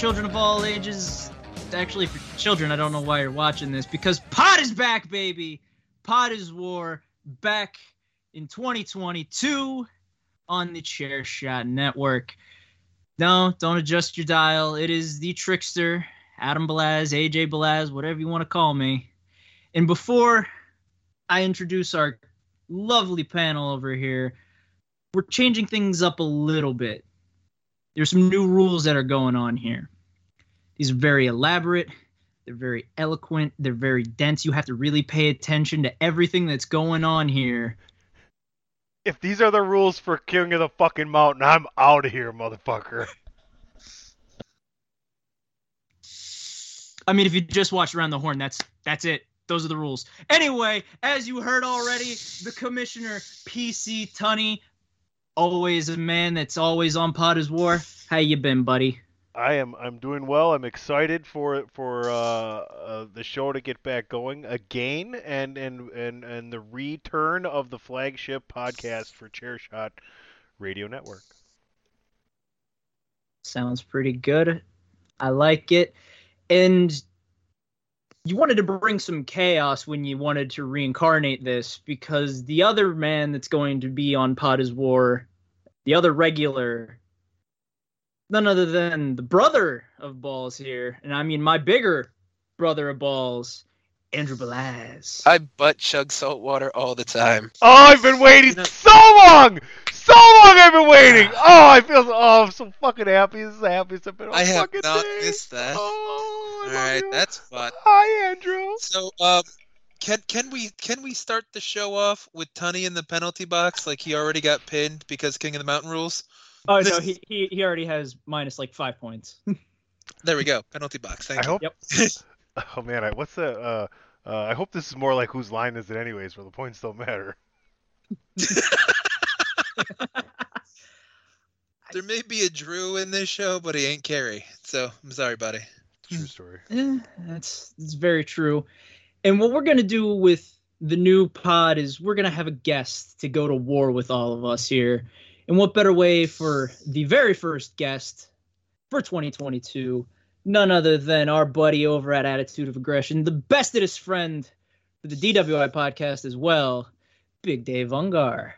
children of all ages. Actually, for children, I don't know why you're watching this because Pod is back, baby. Pod is War back in 2022 on the Chair Shot Network. No, don't adjust your dial. It is the trickster, Adam Balaz, AJ Balaz, whatever you want to call me. And before I introduce our lovely panel over here, we're changing things up a little bit. There's some new rules that are going on here. These are very elaborate, they're very eloquent, they're very dense. You have to really pay attention to everything that's going on here. If these are the rules for King of the fucking Mountain, I'm out of here, motherfucker. I mean, if you just watched Around the Horn, that's that's it. Those are the rules. Anyway, as you heard already, the commissioner PC Tunney, always a man that's always on is War. How you been, buddy? I am. I'm doing well. I'm excited for for uh, uh, the show to get back going again, and and and and the return of the flagship podcast for Chairshot Radio Network. Sounds pretty good. I like it. And you wanted to bring some chaos when you wanted to reincarnate this because the other man that's going to be on Pod is War, the other regular, none other than the brother of Balls here, and I mean my bigger brother of Balls, Andrew Balaz. I butt chug salt water all the time. Oh, I've been waiting so long, so long. I've been waiting. Oh, I feel. Oh, I'm so fucking happy. This is the happiest I've been. all I have fucking not day. missed that. Oh, I All love right, you. that's fun. Hi, Andrew. So, um, can can we can we start the show off with Tunney in the penalty box like he already got pinned because King of the Mountain rules? Oh no, he, he he already has minus like five points. There we go, penalty box. Thank I you. hope. Yep. Oh man, I, what's the? Uh, uh, I hope this is more like whose line is it, anyways, where the points don't matter. There may be a Drew in this show, but he ain't Carey. So I'm sorry, buddy. True story. Eh, that's that's very true. And what we're gonna do with the new pod is we're gonna have a guest to go to war with all of us here. And what better way for the very first guest for 2022? None other than our buddy over at Attitude of Aggression, the bestest friend for the DWI podcast as well, Big Dave Ungar.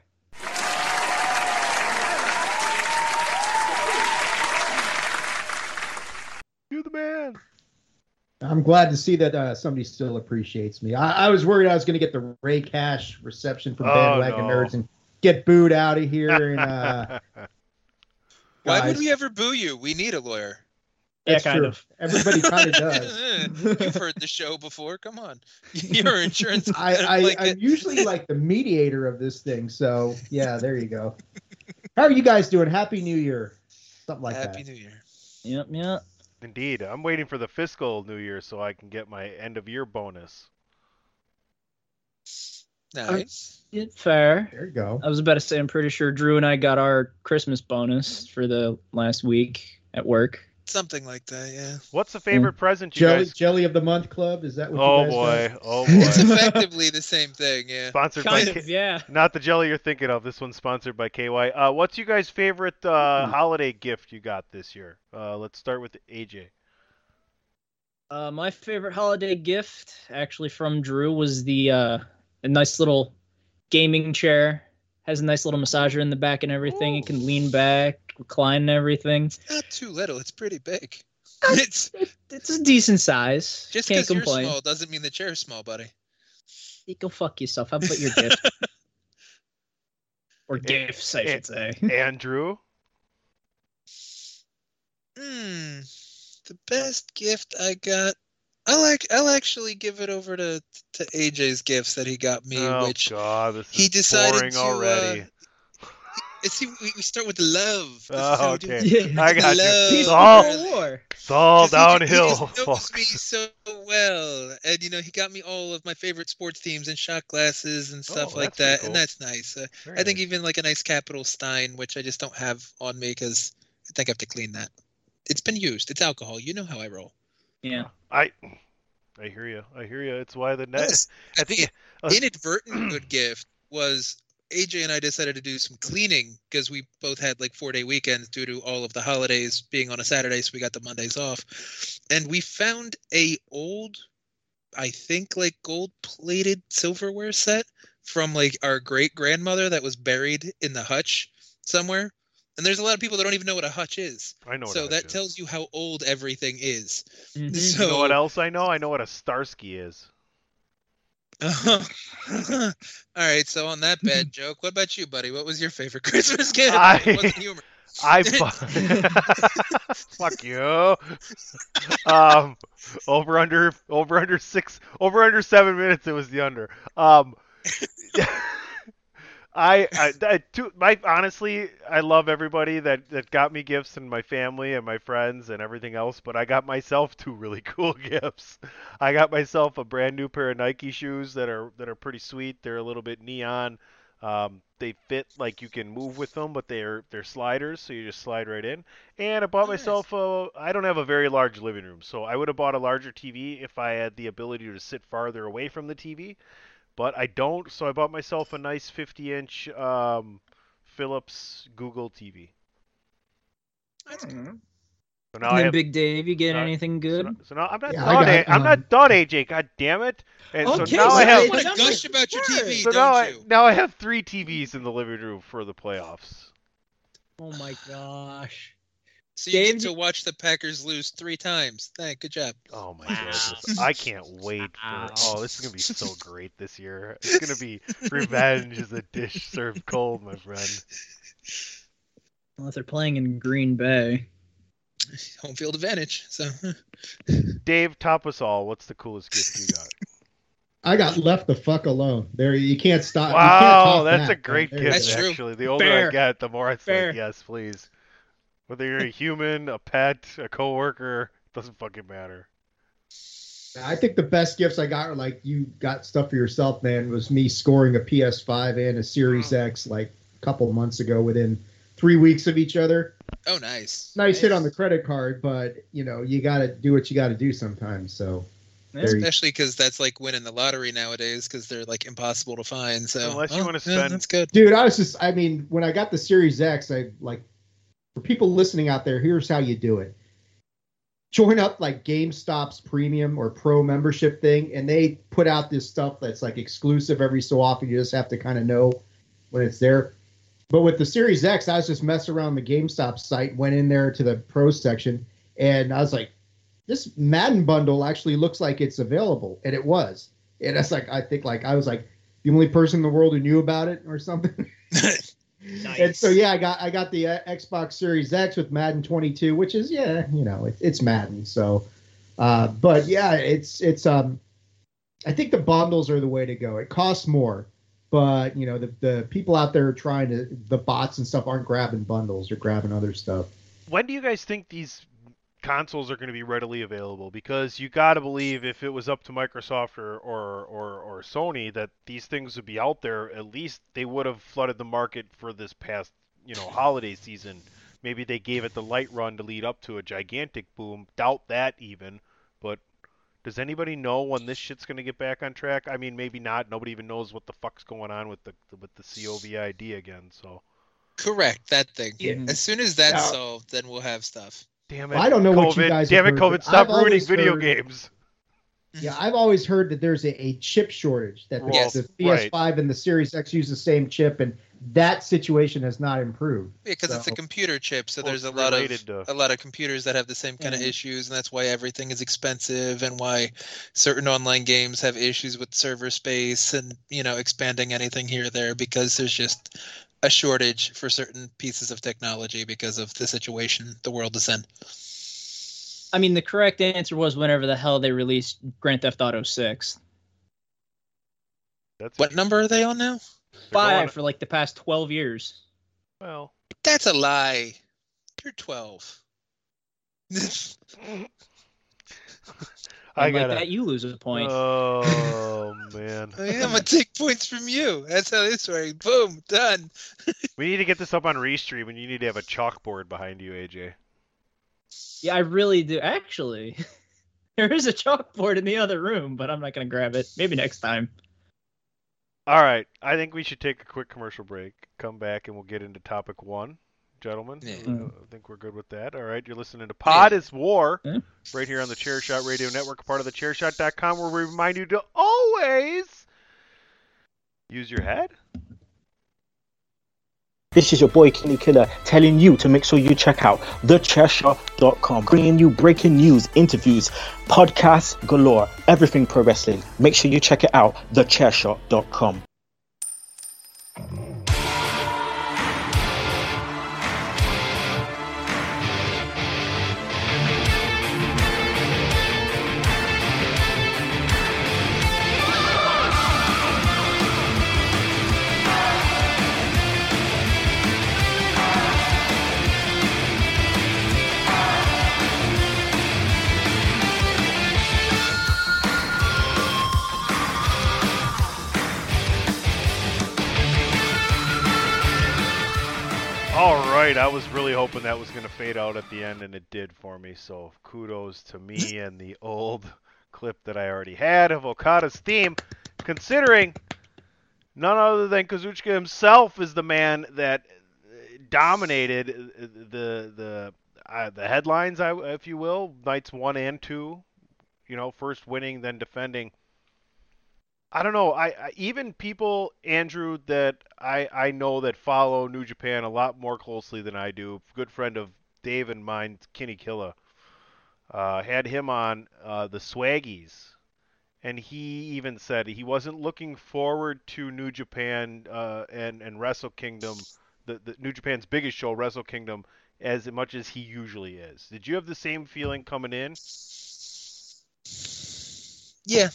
You the man. I'm glad to see that uh, somebody still appreciates me. I, I was worried I was going to get the Ray Cash reception from Oh, bandwagon no. nerds and get booed out of here. And uh, Why would we ever boo you? We need a lawyer. Yeah, kind true. of. Everybody kind of does. You've heard the show before. Come on, your insurance. I, I, blanket. I'm usually like the mediator of this thing. So yeah, there you go. How are you guys doing? Happy New Year. Something like Happy that. Happy New Year. Yep, yep. Indeed, I'm waiting for the fiscal New Year so I can get my end of year bonus. Nice. Yeah, fair. There you go. I was about to say, I'm pretty sure Drew and I got our Christmas bonus for the last week at work. Something like that, yeah. What's the favorite present you Jelly guys? Jelly of the Month Club. Is that what? Oh you guys Oh boy, got? oh It's effectively the same thing, yeah. Sponsored by Kind K- yeah. not the jelly you're thinking of. This one's sponsored by KY. Uh, what's you guys' favorite uh, holiday gift you got this year? Uh, let's start with AJ. Uh, my favorite holiday gift, actually from Drew, was the uh, a nice little gaming chair. Has a nice little massager in the back and everything. You can lean back, recline and everything. Not too little, it's pretty big. It's It's a decent size. just Can't because you're complain. small doesn't mean the chair's small, buddy. You go fuck yourself. How about your gift? or gifts, I should say. Andrew. Hmm. The best gift I got I like I'll actually give it over to to AJ's gifts that he got me, oh which God, this he decided boring to, already. uh, See, we, we start with the love. Oh, how we do okay. Yeah. I got you. Love. It's all, War. it's all 'Cause he ju- downhill, He just knows me so well, and you know he got me all of my favorite sports teams and shot glasses and stuff Oh, like that, cool. and that's nice. Uh, I think nice. even like a nice Capital Stein, which I just don't have on me because I think I have to clean that. It's been used. It's alcohol. You know how I roll. Yeah. I, I hear you. I hear you. It's why the net. Plus, I I think think uh, inadvertent good gift was AJ and I decided to do some cleaning because we both had like four day weekends due to all of the holidays being on a Saturday, so we got the Mondays off. And we found a old, I think like gold plated silverware set from like our great grandmother that was buried in the hutch somewhere. And there's a lot of people that don't even know what a hutch is. I know. What so a that hutch is. tells you how old everything is. Mhm. So You know what else I know? I know what a Starsky is. All right, so on that bad joke, what about you, buddy? What was your favorite Christmas gift? I- wasn't humor. I fuck you. Um, over under over under six over under seven minutes. It was the under. Um, I, I, I to, my honestly, I love everybody that that got me gifts and my family and my friends and everything else. But I got myself two really cool gifts. I got myself a brand new pair of Nike shoes that are that are pretty sweet. They're a little bit neon. Um, they fit like you can move with them, but they're they're sliders, so you just slide right in. And I bought Nice. myself a. I don't have a very large living room, so I would have bought a larger TV if I had the ability to sit farther away from the TV. But I don't, so I bought myself a nice 50-inch um, Philips Google TV. That's So now And I then have. Big Dave, you get Sorry. anything So good? now, so now I'm not Yeah, I done. got, A- I'm um, not done, AJ. God damn it! And Okay, so now so I have. want to gush about your. TV, So don't now I now I have three TVs in the living room for the playoffs. Oh my gosh. So you Dave, get to watch the Packers lose three times. Thank, good job. Oh my Wow. goodness! I can't wait for. Oh, this is gonna be so great this year. It's gonna be revenge is a dish served cold, my friend. Unless they're playing in Green Bay. Home field advantage. So Dave, top us all. What's the coolest gift you got? I got left the fuck alone. There, you can't stop. you can't wow, that's that. a great There gift. That's go. true. Actually, the older I get, the more I Fair. think yes, please. Whether you're a human, a pet, a coworker, doesn't fucking matter. I think the best gifts I got are like you got stuff for yourself, man. Was me scoring a PS5 and a Series oh. X like a couple months ago within three weeks of each other. oh nice. Nice hit on the credit card, but you know you got to do what you got to do sometimes. So That's There you- Especially because that's like winning the lottery nowadays because they're like impossible to find. So Unless you oh, wanna yeah, spend- that's good. dude i was just i mean when i got the series x i like for people listening out there here's how you do it. Join up like gamestop's premium or pro membership thing and they put out this stuff that's like exclusive every so often. You just have to kind of know when it's there. But with the series x i was just messing around the gamestop site went in there to the pro section and i was like this madden bundle actually looks like it's available and it was. And that's like i think like i was like the only person in the world who knew about it or something and so yeah, I got I got the uh, Xbox Series X with Madden 22, which is yeah, you know, it, it's Madden. So, uh, but yeah, it's it's um, I think the bundles are the way to go. It costs more, but you know, the the people out there trying to the bots and stuff aren't grabbing bundles; they're grabbing other stuff. When do you guys think these consoles are going to be readily available? Because you got to believe if it was up to Microsoft or, or, or, or Sony that these things would be out there. At least they would have flooded the market for this past, you know, holiday season. Maybe they gave it the light run to lead up to a gigantic boom. Doubt that even. But does anybody know when this shit's going to get back on track? I mean, maybe not. Nobody even knows what the fuck's going on with the with the COVID again. So Correct that thing. Yeah. As soon as that's Yeah. solved, then we'll have stuff. Damn it. Well, I don't know COVID. what you guys Damn have it, heard, COVID! Stop I've ruining video heard- games. Yeah, I've always heard that there's a, a chip shortage that the, Well, the. PS5 and the Series X use the same chip, and that situation has not improved. Because it's a computer chip, so Well, there's a lot of to- a lot of computers that have the same kind of Mhm. issues, and that's why everything is expensive, and why certain online games have issues with server space, and you know expanding anything here or there because there's just a shortage for certain pieces of technology because of the situation the world is in. I mean, the correct answer was whenever the hell they released Grand Theft Auto 6. That's What number are they on now? They're Five going- for like the past 12 years. Well, That's a lie. You're 12. I And like gotta. that, you lose a point. Oh man, I'm gonna take points from you. That's how this works. Boom, done. we need to get this up on Restream, and you need to have a chalkboard behind you, AJ. yeah, I really do. Actually, there is a chalkboard in the other room, but I'm not going to grab it. Maybe next time. All right, I think we should take a quick commercial break. Come back and we'll get into topic one, gentlemen. Yeah. Uh, I think we're good with that. All right, you're listening to Pod is War Yeah. right here on the Chairshot Radio Network, part of the Chairshot.com, where we remind you to always use your head. This is your boy Kenny Killer telling you to make sure you check out thechairshot.com, bringing you breaking news, interviews, podcasts galore, everything pro wrestling. Make sure you check it out, thechairshot.com. right, I was really hoping that was going to fade out at the end, and it did for me. So kudos to me and the old clip that I already had of Okada's theme, considering none other than Kazuchika himself is the man that uh, dominated uh, the the uh, the headlines, if you will, nights one and two. You know, first winning, then defending. I don't know. I, I even people, Andrew, that I I know that follow New Japan a lot more closely than I do. Good friend of Dave and mine, Kenny Killa, uh, had him on uh, the Swaggies, and he even said he wasn't looking forward to New Japan uh, and and Wrestle Kingdom, the, the New Japan's biggest show, Wrestle Kingdom, as much as he usually is. Did you have the same feeling coming in? Yeah,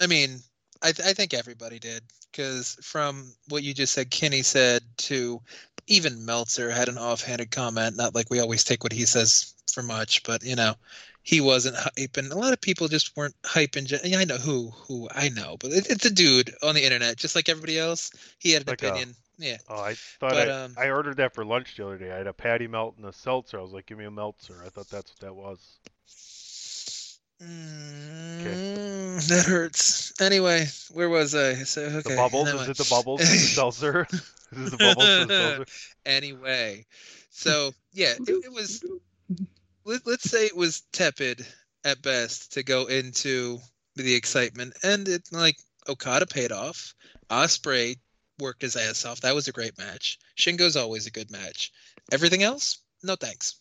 I mean, I, th- I think everybody did because from what you just said, Kenny said to even Meltzer had an offhanded comment. Not like we always take what he says for much, but you know, he wasn't hyping. A lot of people just weren't hyping. Yeah, I know who who I know, but it, it's a dude on the internet, just like everybody else. He had an Like a- opinion. yeah, Oh, I thought But, I, um, I ordered that for lunch the other day. I had a patty melt and a seltzer. I was like, give me a meltzer. I thought that's what that was. Mm, that hurts. Anyway, where was I? So okay, The bubbles? Is it the bubbles? The seltzer? Is it the bubbles the seltzer? anyway. So yeah, it, it was. Let, let's say it was tepid at best to go into the excitement, and it like Okada paid off. Ospreay worked his ass off. That was a great match. Shingo's always a good match. Everything else, no thanks.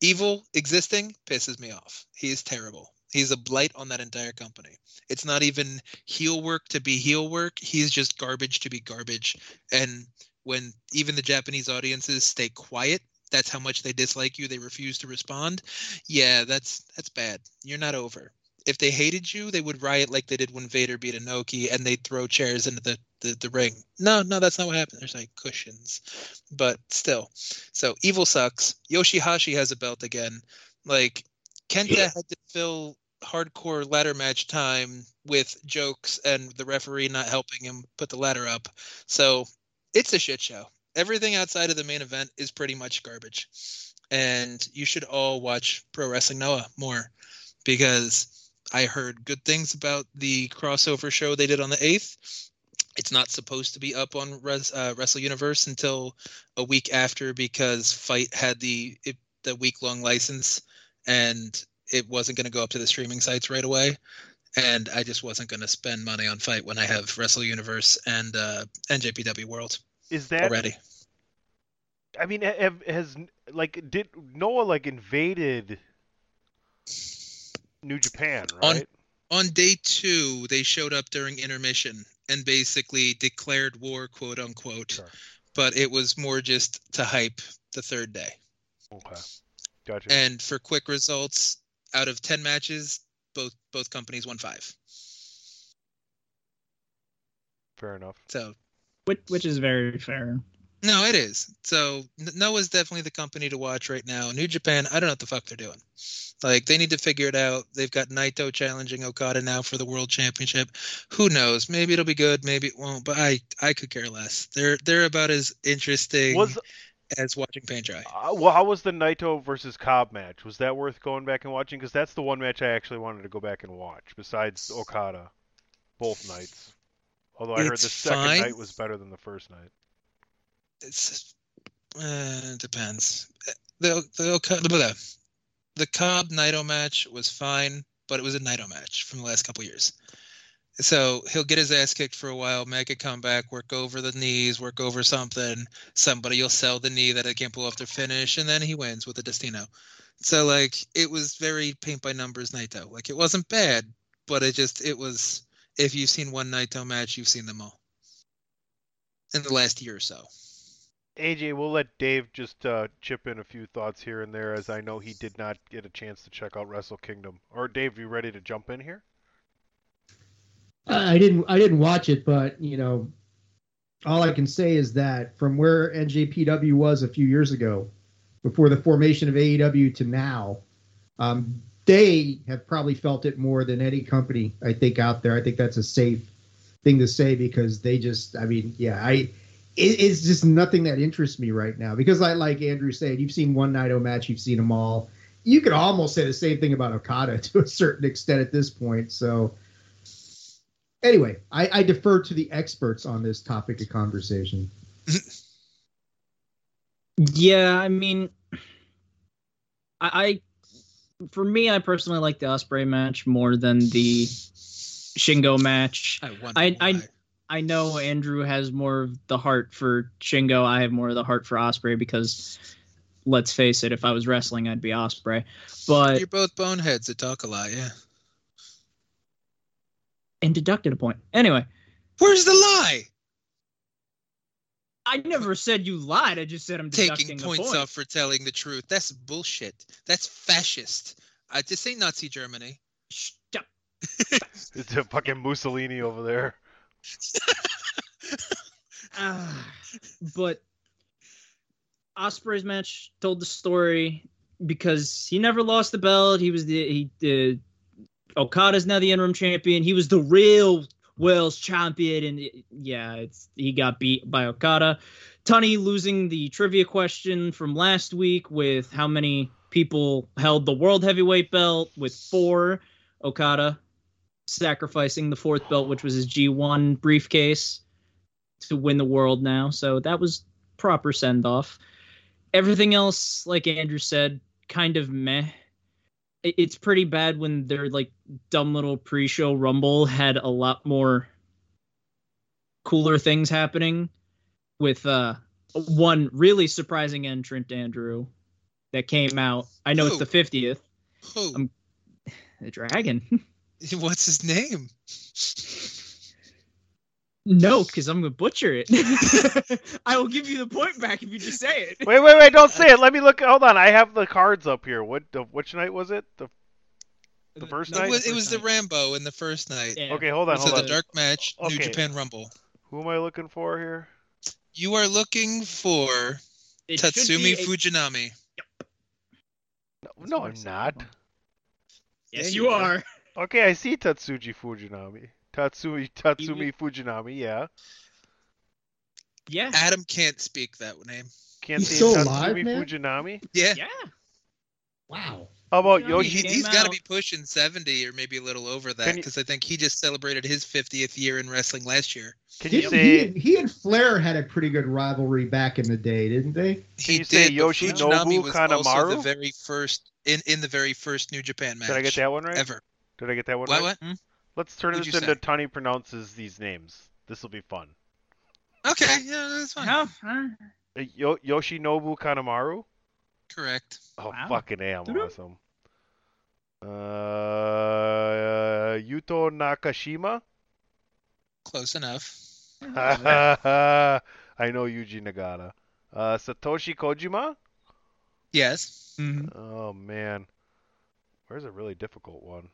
Evil existing pisses me off. He is terrible. He's a blight on that entire company. It's not even heel work to be heel work. He's just garbage to be garbage. And when even the Japanese audiences stay quiet, that's how much they dislike you. They refuse to respond. Yeah, that's that's bad. You're not over. If they hated you, they would riot like they did when Vader beat Inoki and they'd throw chairs into the, the, the ring. No, no, that's not what happened. There's like cushions. But still. So evil sucks. Yoshihashi has a belt again. Like Kenta had to fill hardcore ladder match time with jokes and the referee not helping him put the ladder up. So it's a shit show. Everything outside of the main event is pretty much garbage. And you should all watch Pro Wrestling Noah more because I heard good things about the crossover show they did on the 8th. It's not supposed to be up on Res, uh, Wrestle Universe until a week after because FITE had the it, the week long license and it wasn't going to go up to the streaming sites right away. And I just wasn't going to spend money on FITE when I have Wrestle Universe and uh, NJPW World Is that already. I mean, has like did Noah like invaded New Japan, On- right? on day two, they showed up during intermission and basically declared war, quote unquote. Sure. But it was more just to hype the third day. Okay, gotcha. And for quick results, out of ten matches, both both companies won five. Fair enough. So which, which is very fair. no, it is. So N- Noah's definitely the company to watch right now. New Japan, I don't know what the fuck they're doing. Like they need to figure it out. They've got Naito challenging Okada now for the world championship. Who knows? Maybe it'll be good, maybe it won't. But I I could care less. They're they're about as interesting Was as watching paint dry. uh, well, how was the Naito versus Cobb match? Was that worth going back and watching? Because that's the one match I actually wanted to go back and watch. Besides Okada, both nights. Although I heard the second fine. night was better than the first night. It's uh, depends. The the the, the Cobb Naito match was fine, but it was a Naito match from the last couple years. So he'll get his ass kicked for a while, make a comeback, work over the knees, work over something. Somebody will sell the knee that they can't pull off their finish, and then he wins with a Destino. So like it was very paint by numbers Naito. Like it wasn't bad, but it just it was. If you've seen one Naito match, you've seen them all in the last year or so. AJ, we'll let Dave just uh, chip in a few thoughts here and there, as I know he did not get a chance to check out Wrestle Kingdom. Or Dave, you ready to jump in here? I didn't I didn't watch it, but you know, all I can say is that from where NJPW was a few years ago, before the formation of AEW to now, um, they have probably felt it more than any company I think out there. I think that's a safe thing to say because they just, I mean, yeah, I. It, it's just nothing that interests me right now because, I like Andrew said, you've seen one Naito match, you've seen them all. You could almost say the same thing about Okada to a certain extent at this point. So, anyway, I, I defer to the experts on this topic of conversation. Yeah, I mean, I, I for me, I personally like the Ospreay match more than the Shingo match. I wonder I- I- I know Andrew has more of the heart for Shingo. I have more of the heart for Ospreay because, let's face it, if I was wrestling, I'd be Ospreay. But You're both boneheads that talk a lot, yeah. And deducted a point. Anyway, Where's the lie? I never said you lied. I just said I'm deducting Taking a points point. off for telling the truth. That's bullshit. That's fascist. I just say Nazi Germany. Shut It's a fucking Mussolini over there. Ah, but Ospreay's match told the story because he never lost the belt. He was the he the Okada's now the interim champion. He was the real Wales champion, and yeah, it's he got beat by Okada. Tunney losing the trivia question from last week with how many people held the world heavyweight belt with four. Okada sacrificing the fourth belt, which was his G1 briefcase to win the world now. So that was proper send off. Everything else, like Andrew said, kind of meh. It- It's pretty bad when their like dumb little pre-show rumble had a lot more cooler things happening with uh one really surprising entrant Andrew that came out. I know it's the 50th. Who? Um, The dragon. What's his name? No, because I'm gonna butcher it. I will give you the point back if you just say it. Wait, wait, wait! Don't say it. Let me look. Hold on. I have the cards up here. What? The, which night was it? The the first night? It was, it first was the. Rambo in the first night. Yeah. Okay, hold on, So hold the on. dark match, New Japan Rumble. Who am I looking for here? You are looking for It Tatsumi a- Fujinami. No, no I'm not. Yes, Yeah, you you are. Okay, I see Tatsuji Fujinami. Tatsumi Tatsumi Fujinami. Yeah. Yeah. Adam can't speak that name. Can't He's see still Tatsumi alive, man? Fujinami. Yeah. Yeah. Wow. How about Yeah, Yoshi? He, came he's got to out- be pushing 70 or maybe a little over that Can you- because I think he just celebrated his 50th year in wrestling last year. Can He, say? he, he and Flair had a pretty good rivalry back in the day, didn't they? He you say did, but Yoshinobu Fujinami was also Kanemaru? the very first in, in the very first New Japan match Did I get that one right? ever. Did I get that one What? right? What? Hmm? Let's turn What'd this into say? Tony pronounces these names. This will be fun. Okay, yeah, that's fine. How? Huh? Uh, Yo- Yoshinobu Kanemaru. Correct. Oh, Wow. fucking A, I'm Doo-doo. awesome. Uh, Yuto Nakashima. Close enough. I know Yuji Nagata. Uh, Satoshi Kojima. Yes. Mhm. Oh man, where's a really difficult one?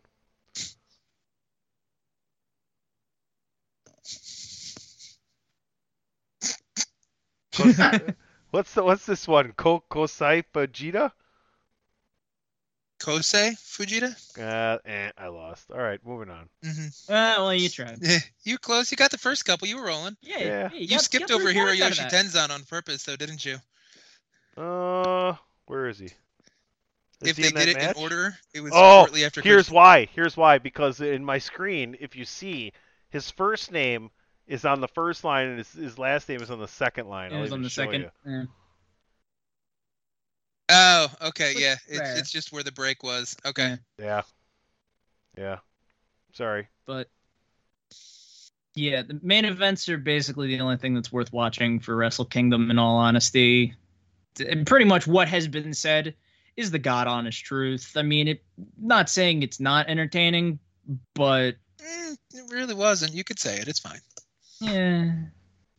Kos- what's the what's this one? Ko Kosai Fujita? Kosei Fujita. Uh, eh, I lost. All right, moving on. hmm Uh, well, you tried. you close. You got the first couple. You were rolling. Yeah. Yeah. hey, You, got- skipped got over three points out Hiroyoshi. Tenzan on purpose, though, didn't you? Uh, where is he? Is if he they did it match? in order, it was Oh, shortly after. Here's Chris- why. Here's why. Because in my screen, if you see, his first name is on the first line, and his, his last name is on the second line. It I'll was on the second. Yeah. Oh, okay, Which yeah. It's, it's just where the break was. Okay. Yeah. Yeah. Yeah. Sorry. but yeah, the main events are basically the only thing that's worth watching for Wrestle Kingdom. In all honesty, and pretty much what has been said is the god honest truth. I mean, it. Not saying it's not entertaining, but Mm, it really wasn't. You could say it. It's fine. yeah,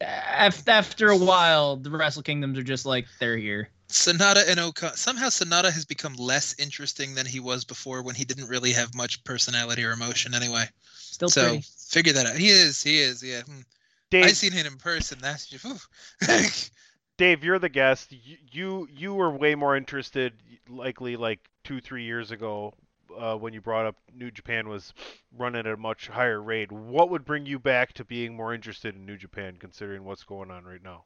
after a while, the Wrestle Kingdoms are just like they're here. Sanada and Oka somehow Sanada has become less interesting than he was before when he didn't really have much personality or emotion anyway. Still so pretty. figure that out. He is, he is, yeah. Hmm. Dave, I seen him in person. That's just. Dave, you're the guest. You, you you were way more interested, likely like two three years ago, uh, when you brought up New Japan was running at a much higher rate. What would bring you back to being more interested in New Japan, considering what's going on right now?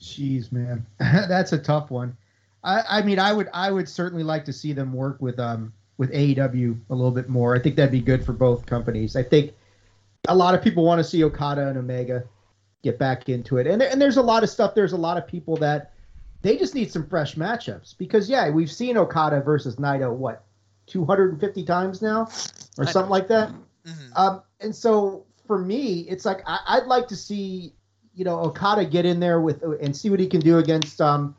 Jeez, man, that's a tough one. I, I mean, I would, I would certainly like to see them work with, um, with AEW a little bit more. I think that'd be good for both companies. I think a lot of people want to see Okada and Omega get back into it, and and there's a lot of stuff. There's a lot of people that they just need some fresh matchups because yeah, we've seen Okada versus Naito what 250 times now, or something like that. Mhm. Um, and so for me, it's like I, I'd like to see you know Okada get in there with and see what he can do against um,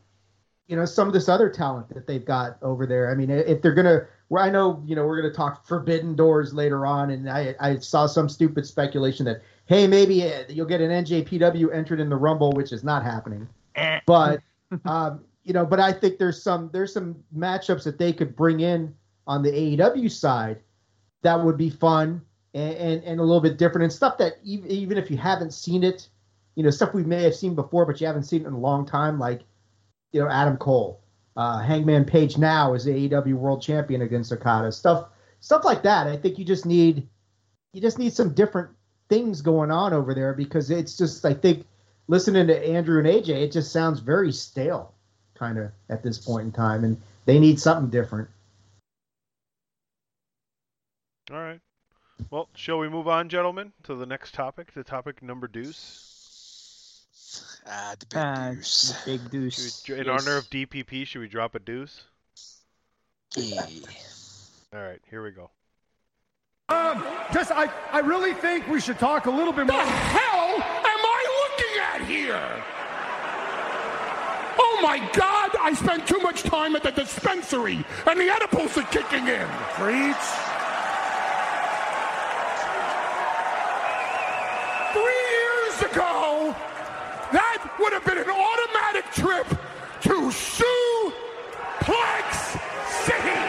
you know some of this other talent that they've got over there. I mean, if they're gonna, where I know you know we're gonna talk Forbidden Doors later on, and I I saw some stupid speculation that hey maybe uh, you'll get an NJPW entered in the Rumble, which is not happening, but um, you know, but I think there's some there's some matchups that they could bring in on the AEW side that would be fun and, and, and a little bit different and stuff that even, even if you haven't seen it, you know, stuff we may have seen before, but you haven't seen it in a long time, like, you know, Adam Cole, uh, Hangman Page now is the AEW World Champion against Okada, stuff, stuff like that. I think you just need, you just need some different things going on over there because it's just, I think, listening to Andrew and AJ, it just sounds very stale, kind of at this point in time, and they need something different. All right. Well, shall we move on, gentlemen, to the next topic, the topic number deuce? Ah, the big Ah, deuce. the big deuce. we, in Yes. honor of DPP, should we drop a deuce? Yeah. All right, here we go. Um, just I, I really think we should talk a little bit more. The hell am I looking at here? Oh my God! I spent too much time at the dispensary, and the edibles are kicking in. Preach. Three years ago, that would have been an automatic trip to Suplex City.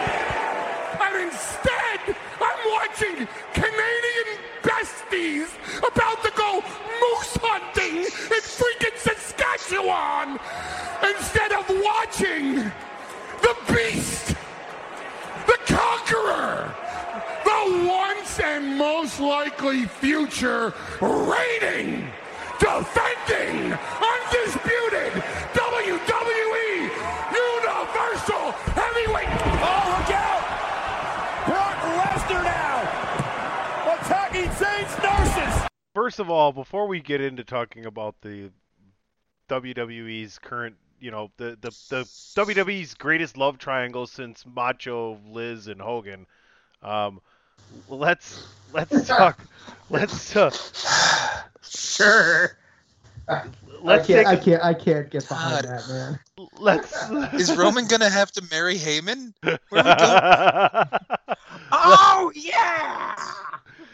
And instead, I'm watching Canadian besties about to go moose hunting in freaking Saskatchewan instead of watching the beast, the conqueror, the once and most likely future reigning, defending, undisputed WWE Universal Heavyweight. Oh, look out! Brock Lesnar now attacking Zayn's nurses. First of all, before we get into talking about the WWE's current, you know, the the, the WWE's greatest love triangle since Macho, Liz, and Hogan, um, let's let's talk. Let's uh, Sure. let's I can't, take I can't, I can't get behind God. that, man. let's. Is Roman gonna have to marry Heyman? Where are we going? Oh yeah.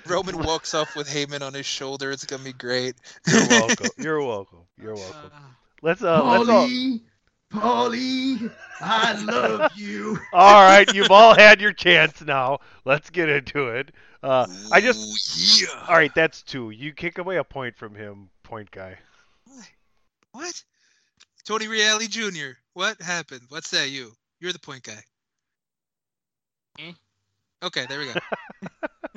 Roman walks off with Heyman on his shoulder. It's gonna be great. You're welcome. You're welcome. You're welcome. Let's uh. Let's all... Paulie, Paulie, I love you. all right, you've all had your chance now. Let's get into it. Uh, I just. Ooh, yeah. All right, that's two. You kick away a point from him, point guy. What? Tony Reale Jr. What happened? What's that? You? You're the point guy. Eh? Okay, there we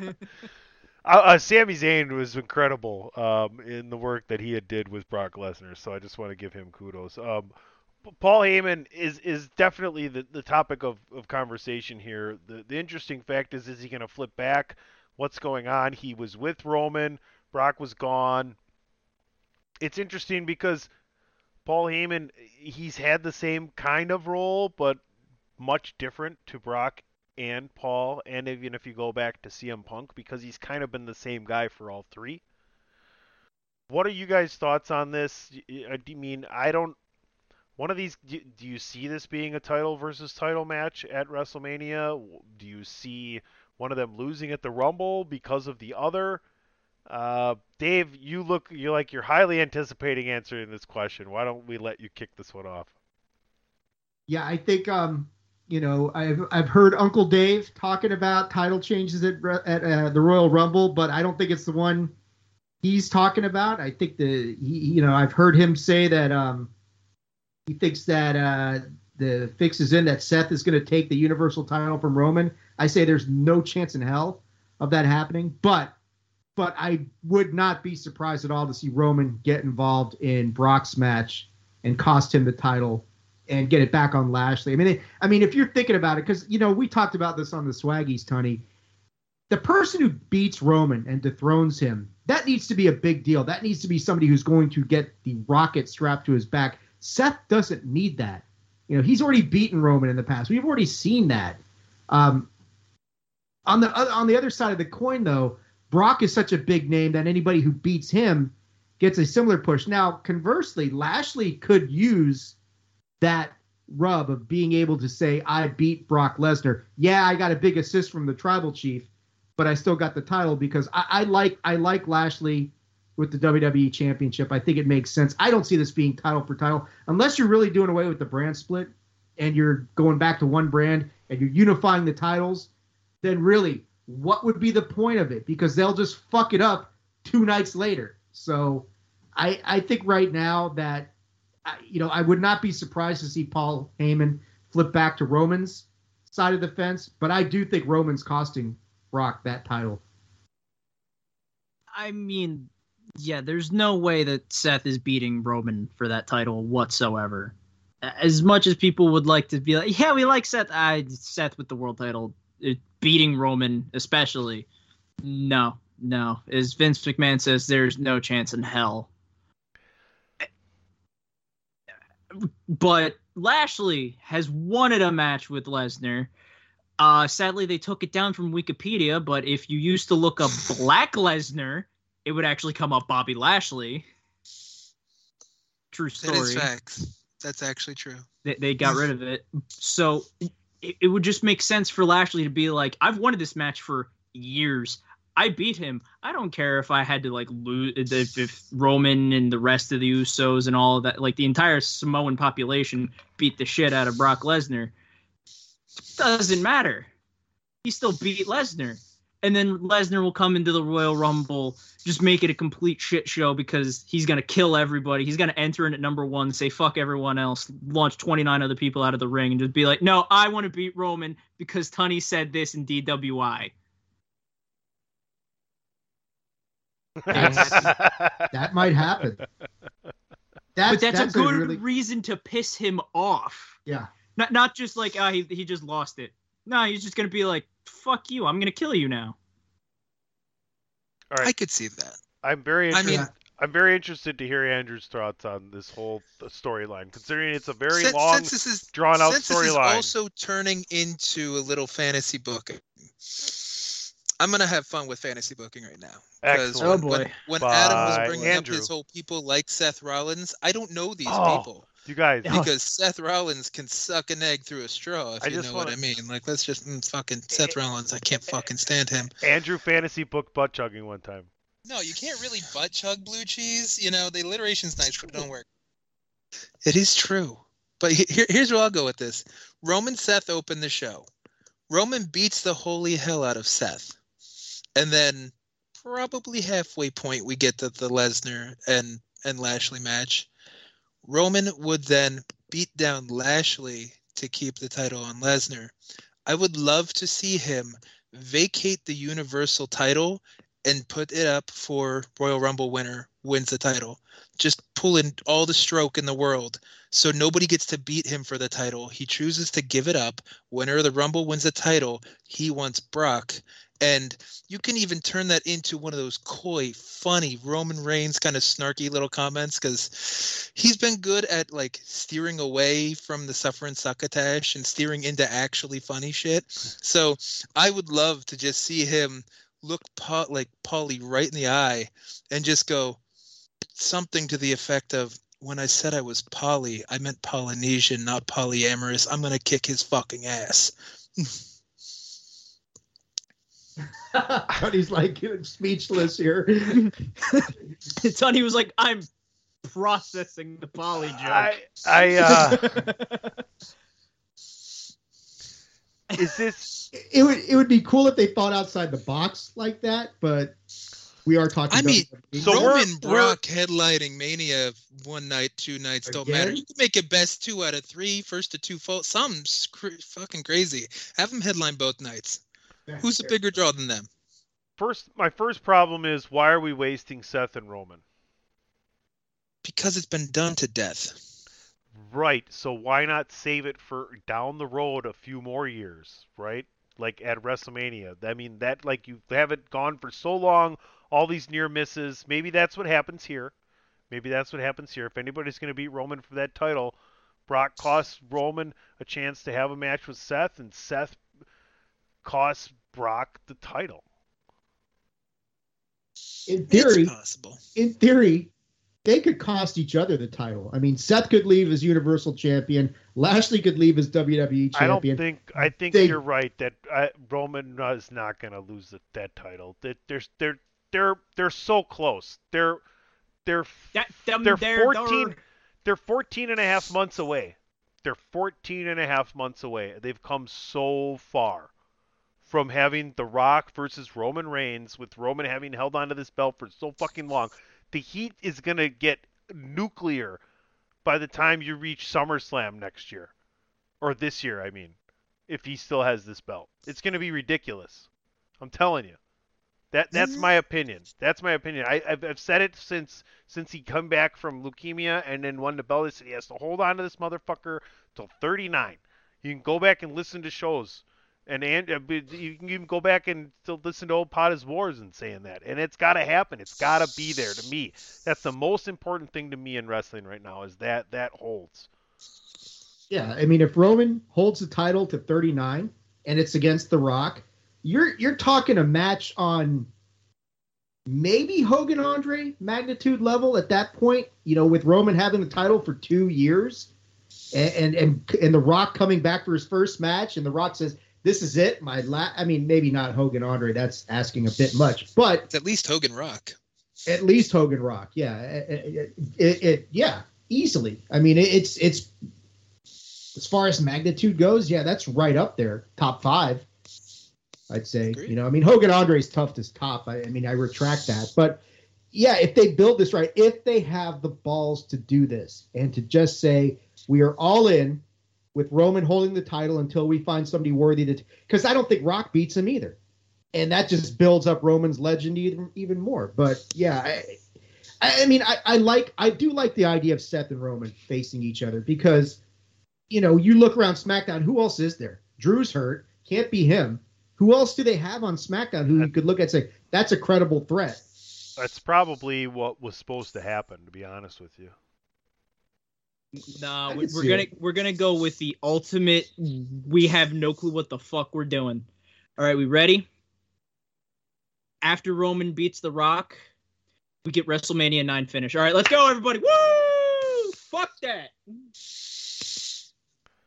go. Uh, uh, Sami Zayn was incredible um, in the work that he had did with Brock Lesnar, so I just want to give him kudos. Um, Paul Heyman is is definitely the, the topic of, of conversation here. The the interesting fact is, is he going to flip back what's going on. He was with Roman, Brock was gone. It's interesting because Paul Heyman, he's had the same kind of role, but much different to Brock and Paul, and even if you go back to CM Punk, because he's kind of been the same guy for all three. What are you guys' thoughts on this? I mean, I don't. One of these, do you see this being a title versus title match at WrestleMania? Do you see one of them losing at the Rumble because of the other? Uh, Dave, you look you like you're highly anticipating answering this question. Why don't we let you kick this one off? Yeah, I think um, you know I've I've heard Uncle Dave talking about title changes at at uh, the Royal Rumble, but I don't think it's the one he's talking about. I think the he, you know I've heard him say that um, he thinks that uh, the fix is in that Seth is going to take the Universal title from Roman. I say there's no chance in hell of that happening, but but I would not be surprised at all to see Roman get involved in Brock's match and cost him the title and get it back on Lashley. I mean, I mean, if you're thinking about it, because you know we talked about this on the Swaggies, Tony. The person who beats Roman and dethrones him, that needs to be a big deal. That needs to be somebody who's going to get the rocket strapped to his back. Seth doesn't need that. You know, he's already beaten Roman in the past. We've already seen that. Um, on the on the other side of the coin, though, Brock is such a big name that anybody who beats him gets a similar push. Now, conversely, Lashley could use that rub of being able to say, I beat Brock Lesnar. Yeah, I got a big assist from the tribal chief, but I still got the title because I, I like I like Lashley with the WWE championship. I think it makes sense. I don't see this being title for title unless you're really doing away with the brand split and you're going back to one brand and you're unifying the titles, then really what would be the point of it? Because they'll just fuck it up two nights later. So I I think right now that you know I would not be surprised to see Paul Heyman flip back to Roman's side of the fence, but I do think Roman's costing Brock that title. I mean, yeah, there's no way that Seth is beating Roman for that title whatsoever. As much as people would like to be like, yeah, we like Seth, I Seth with the world title uh, beating Roman, especially. No, no. As Vince McMahon says, there's no chance in hell. But Lashley has wanted a match with Lesnar. Uh, sadly, they took it down from Wikipedia, but if you used to look up Black Lesnar, it would actually come up Bobby Lashley. True story. That is facts. That's actually true. They, they got rid of it. So it, it would just make sense for Lashley to be like, I've wanted this match for years. I beat him. I don't care if I had to like lose if, if Roman and the rest of the Usos and all of that, like the entire Samoan population beat the shit out of Brock Lesnar. Doesn't matter. He still beat Lesnar and then Lesnar will come into the Royal Rumble, just make it a complete shit show because he's gonna kill everybody. He's gonna enter in at number one, say fuck everyone else, launch 29 other people out of the ring, and just be like, no, I want to beat Roman because Tunney said this in DWI. that might happen. That's, but that's, that's a good a really... reason to piss him off. Yeah. Not not just like uh, he he just lost it. No, he's just gonna be like, "Fuck you! I'm gonna kill you now." All right. I could see that. I'm very. Interested, I mean, I'm very interested to hear Andrew's thoughts on this whole storyline, considering it's a very since, long, since this is, drawn out storyline. Also turning into a little fantasy book. I'm gonna have fun with fantasy booking right now. Because when, oh boy. when, when Adam was bringing Andrew. up his whole people like Seth Rollins, I don't know these oh. people. You guys, because Seth Rollins can suck an egg through a straw. If I you know wanna... what I mean. Like, let's just mm, fucking Seth Rollins. I can't fucking stand him. Andrew fantasy book butt chugging one time. No, you can't really butt chug blue cheese. You know the alliteration's nice, but it don't work. It is true. But here, here's where I'll go with this. Roman Seth opened the show. Roman beats the holy hell out of Seth, and then probably halfway point we get to the Lesnar and and Lashley match Roman would then beat down Lashley to keep the title on Lesnar. I would love to see him vacate the Universal title and put it up for Royal Rumble winner wins the title. Just pull in all the stroke in the world. So nobody gets to beat him for the title. He chooses to give it up. Winner of the Rumble wins the title. He wants Brock. And you can even turn that into one of those coy, funny Roman Reigns kind of snarky little comments because he's been good at like steering away from the suffer and succotash and steering into actually funny shit. So I would love to just see him look pa- like Paulie right in the eye and just go something to the effect of when I said I was poly, I meant Polynesian, not polyamorous. I'm gonna kick his fucking ass. Tony's like speechless here. Tony was like, I'm processing the poly joke. I, I, uh, is this? it would it would be cool if they thought outside the box like that, but we are talking. I mean, WWE. So we're- Roman Brock headlining Mania one night, two nights don't matter. You can make it best two out of three, first to two fault. Something's cr- fucking crazy. Have them headline both nights. Who's a bigger draw than them? First, my first problem is why are we wasting Seth and Roman? Because it's been done to death. Right. So why not save it for down the road a few more years, right? Like at WrestleMania. I mean that like you have it gone for so long, all these near misses. Maybe that's what happens here. Maybe that's what happens here. If anybody's going to beat Roman for that title, Brock costs Roman a chance to have a match with Seth, and Seth costs Brock the title. in theory, It's possible. in theory, they could cost each other the title. I mean, Seth could leave as Universal Champion. Lashley could leave as WWE Champion. I don't think. I think They- you're right that uh, Roman is not going to lose the, that title. That there's they're they're they're so close. They're they're That, them, they're they're, 14 they're- they're 14 and a half months away. They're 14 and a half months away. They've come so far from having The Rock versus Roman Reigns with Roman having held onto this belt for so fucking long. The heat is going to get nuclear by the time you reach SummerSlam next year. Or this year, I mean. If he still has this belt. It's going to be ridiculous. I'm telling you. That that's my opinion. That's my opinion. I, I've, I've said it since since he come back from leukemia and then won the belt. I said he has to hold on to this motherfucker till 39. You can go back and listen to shows, and and uh, you can even go back and still listen to old POD is WARs and saying that. And it's got to happen. It's got to be there to me. That's the most important thing to me in wrestling right now is that that holds. Yeah, I mean, if Roman holds the title to 39 and it's against The Rock, you're you're talking a match on maybe Hogan Andre magnitude level at that point. You know, with Roman having the title for two years, and and and, and The Rock coming back for his first match, and The Rock says, "This is it, my la." I mean, maybe not Hogan Andre. That's asking a bit much, but It's at least Hogan Rock. at least Hogan Rock. Yeah, it, it, it- yeah, easily. I mean, it, it's it's as far as magnitude goes, yeah, that's right up there, top five. I'd say. Agreed. You know, I mean, Hogan Andre's tough to top. I, I mean, I retract that, but yeah, if they build this right, if they have the balls to do this and to just say we are all in with Roman holding the title until we find somebody worthy to, because I don't think Rock beats him either and that just builds up Roman's legend even even more. But yeah, I, I mean, I, I like I do like the idea of Seth and Roman facing each other because you know you look around SmackDown, who else is there? Drew's hurt, can't be him. Who else do they have on SmackDown who you could look at and say that's a credible threat? That's probably what was supposed to happen. To be honest with you. Nah, we, we're gonna it. we're gonna go with the ultimate. We have no clue what the fuck we're doing. All right, we ready? After Roman beats The Rock, we get WrestleMania nine finish. All right, let's go, everybody! Woo! Fuck that!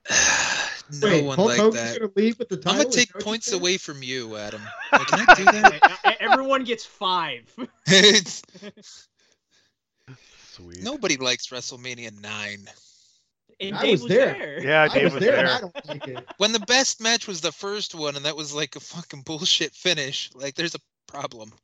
no Wait, one Hulk like Hogan's that. gonna leave with the title. I'm gonna take points you away from you, Adam. Like, can I do that? Everyone gets five. It's- Sweet. nobody likes WrestleMania nine. And I Dave was was there. there. Yeah, I Dave was was there. there. I don't like it. When the best match was the first one, and that was like a fucking bullshit finish. Like, there's a problem.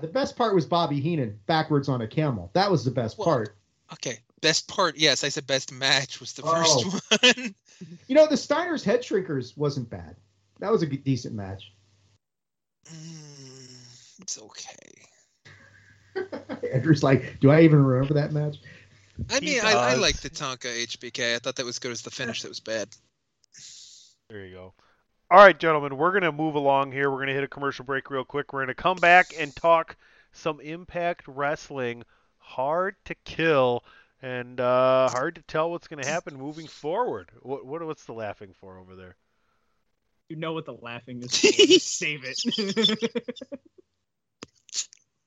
The best part was Bobby Heenan backwards on a camel. That was the best Well, part. okay. Best part, yes, I said best match was the Oh. first one. You know, the Steiner's Headshrinkers wasn't bad. That was a decent match. Mm, it's okay. Andrew's like, do I even remember that match? I mean, I, I like the Tatanka HBK. I thought that was good as the finish. That was bad. There you go. All right, gentlemen, we're going to move along here. We're going to hit a commercial break real quick. We're going to come back and talk some Impact Wrestling. Hard to kill and uh, hard to tell what's going to happen moving forward. What, what what's the laughing for over there? You know what the laughing is. For. Save it.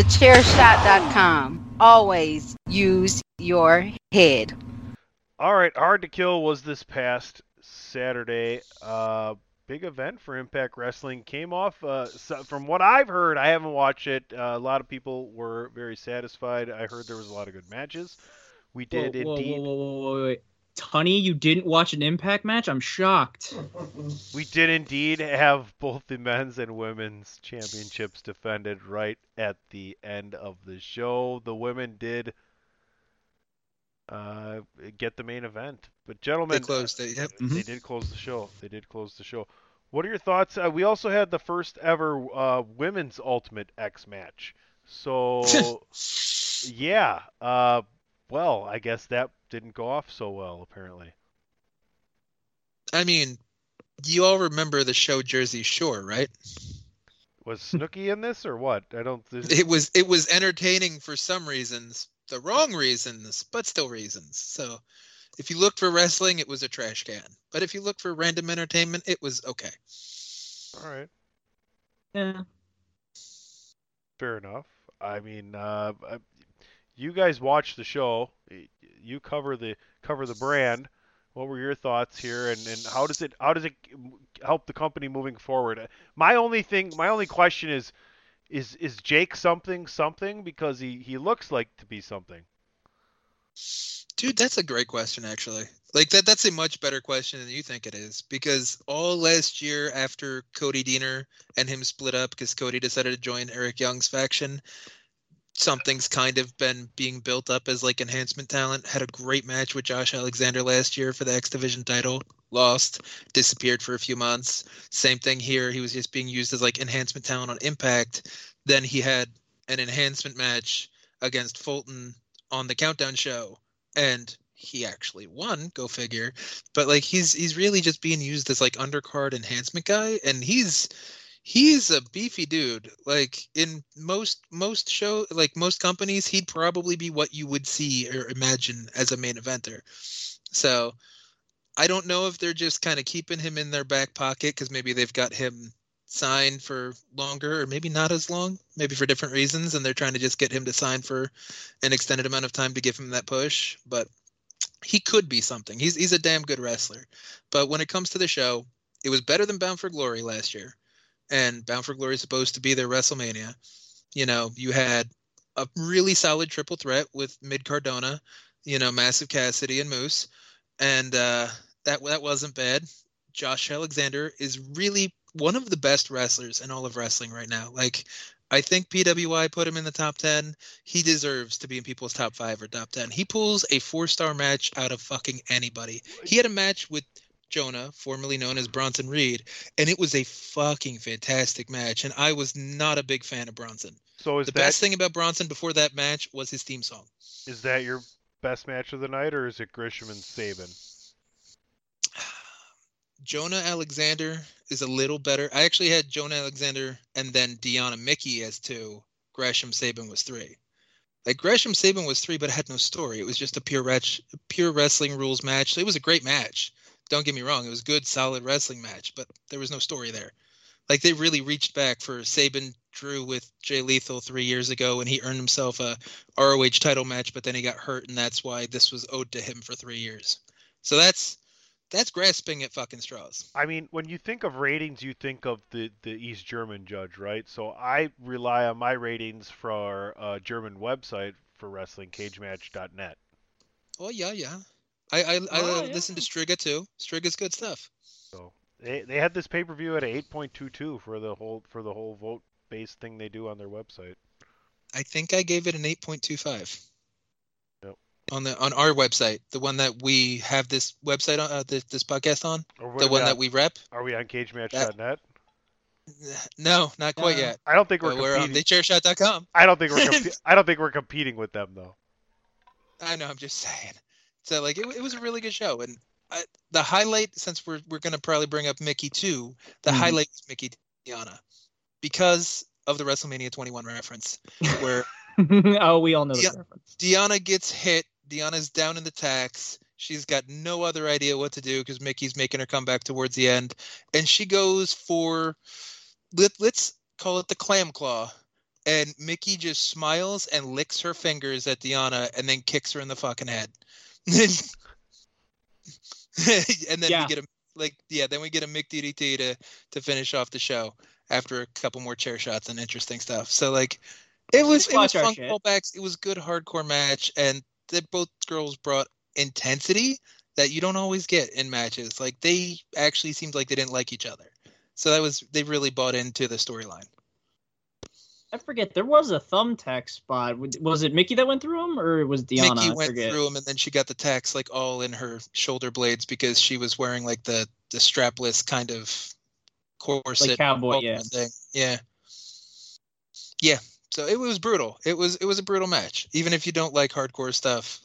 TheChairShot.com. Always use your head. All right, Hard to Kill was this past Saturday. Uh, big event for Impact Wrestling. Came off, uh, so- from what I've heard, I haven't watched it. Uh, a lot of people were very satisfied. I heard there was a lot of good matches. We did whoa, whoa, indeed. Whoa, whoa, whoa, whoa, wait. Tunney, you didn't watch an Impact match? I'm shocked. We did indeed have both the men's and women's championships defended right at the end of the show. The women did uh, get the main event, but gentlemen, They closed it. Yep. They did close the show. They did close the show. What are your thoughts? Uh, we also had the first ever uh, women's Ultimate X match. So, yeah. Uh, well, I guess that didn't go off so well, apparently. I mean, you all remember the show Jersey Shore, right? Was Snooki in this or what? I don't. This, It was it was entertaining for some reasons, the wrong reasons, but still reasons. So, if you looked for wrestling, it was a trash can. But if you looked for random entertainment, it was okay. all right. Yeah. Fair enough. I mean, uh, uh, you guys watched the show. You cover the cover the brand. What were your thoughts here, and, and how does it how does it help the company moving forward? My only thing, my only question is, is is Jake something something because he he looks like to be something. Dude, that's a great question actually. Like that that's a much better question than you think it is because all last year after Cody Deaner and him split up because Cody decided to join Eric Young's faction, something's kind of been being built up as like enhancement talent. Had a great match with Josh Alexander last year for the X Division title. Lost, disappeared for a few months. Same thing here. He was just being used as like enhancement talent on Impact. Then he had an enhancement match against Fulton on the Countdown show, and he actually won. Go figure. But like he's he's really just being used as like undercard enhancement guy, and he's he's a beefy dude. Like in most most show like most companies, he'd probably be what you would see or imagine as a main eventer. So I don't know if they're just kind of keeping him in their back pocket because maybe they've got him signed for longer or maybe not as long, maybe for different reasons, and they're trying to just get him to sign for an extended amount of time to give him that push. But he could be something. He's he's a damn good wrestler. But when it comes to the show, it was better than Bound for Glory last year. And Bound for Glory is supposed to be their WrestleMania. You know, you had a really solid triple threat with Matt Cardona, you know, Massive Cassidy and Moose. And uh that that wasn't bad. Josh Alexander is really one of the best wrestlers in all of wrestling right now. Like I think PWI put him in the top 10. He deserves to be in people's top 5 or top 10. He pulls a 4-star match out of fucking anybody. He had a match with Jonah, formerly known as Bronson Reed, and it was a fucking fantastic match and I was not a big fan of Bronson. So is The that best thing about Bronson before that match was his theme song. is that your best match of the night, or is it Gresham and Sabin? Jonah Alexander is a little better. I actually had Jonah Alexander and then Deonna Mickie as two. Gresham Sabin was three. Like Gresham Sabin was three, but it had no story. It was just a pure pure wrestling rules match. So it was a great match. Don't get me wrong; it was a good, solid wrestling match, but there was no story there. Like they really reached back for Sabin drew with Jay Lethal three years ago, and he earned himself a ROH title match, but then he got hurt, and that's why this was owed to him for three years. So that's that's grasping at fucking straws. I mean, when you think of ratings, you think of the, the East German judge, right? So I rely on my ratings for a German website for wrestling, cagematch.net. Oh yeah, yeah. I I, I Oh, yeah. listen to Striga too. Striga's good stuff. So they they had this pay per view at a 8.22 for the whole for the whole vote based thing they do on their website. I think I gave it an 8.25. Yep. On the on our website, the one that we have this website on, uh, this, this podcast on, Or the one on- that we rep. are we on cagematch.net? No, not quite Uh, yet. I don't think we're But we're on competing. thechairshot.com. I don't think we're compe- I don't think we're competing with them though. I know. I'm just saying. So like, it, it was a really good show, and I, the highlight, since we're we're gonna probably bring up Mickie too, the Mhm. highlight was Mickie Deonna, because of the WrestleMania 21 reference, where oh, we all know the reference. Deonna gets hit. Deonna's down in the tax. She's got no other idea what to do because Mickie's making her come back towards the end, and she goes for let, let's call it the clam claw. And Mickie just smiles and licks her fingers at Deonna, and then kicks her in the fucking head. and then Yeah. we get a like yeah, then we get a Mick DDT to to finish off the show after a couple more chair shots and interesting stuff. So like it was it was fun callbacks. It was good hardcore match, and that both girls brought intensity that you don't always get in matches. Like they actually seemed like they didn't like each other. So that was they really bought into the storyline. I forget. There was a thumbtack spot. Was it Mickie that went through him, or was Deonna? Mickie went forget. through him, and then she got the tacks like all in her shoulder blades because she was wearing like the the strapless kind of corset Like cowboy, yeah. thing. Yeah, yeah. So it was brutal. It was it was a brutal match. Even if you don't like hardcore stuff,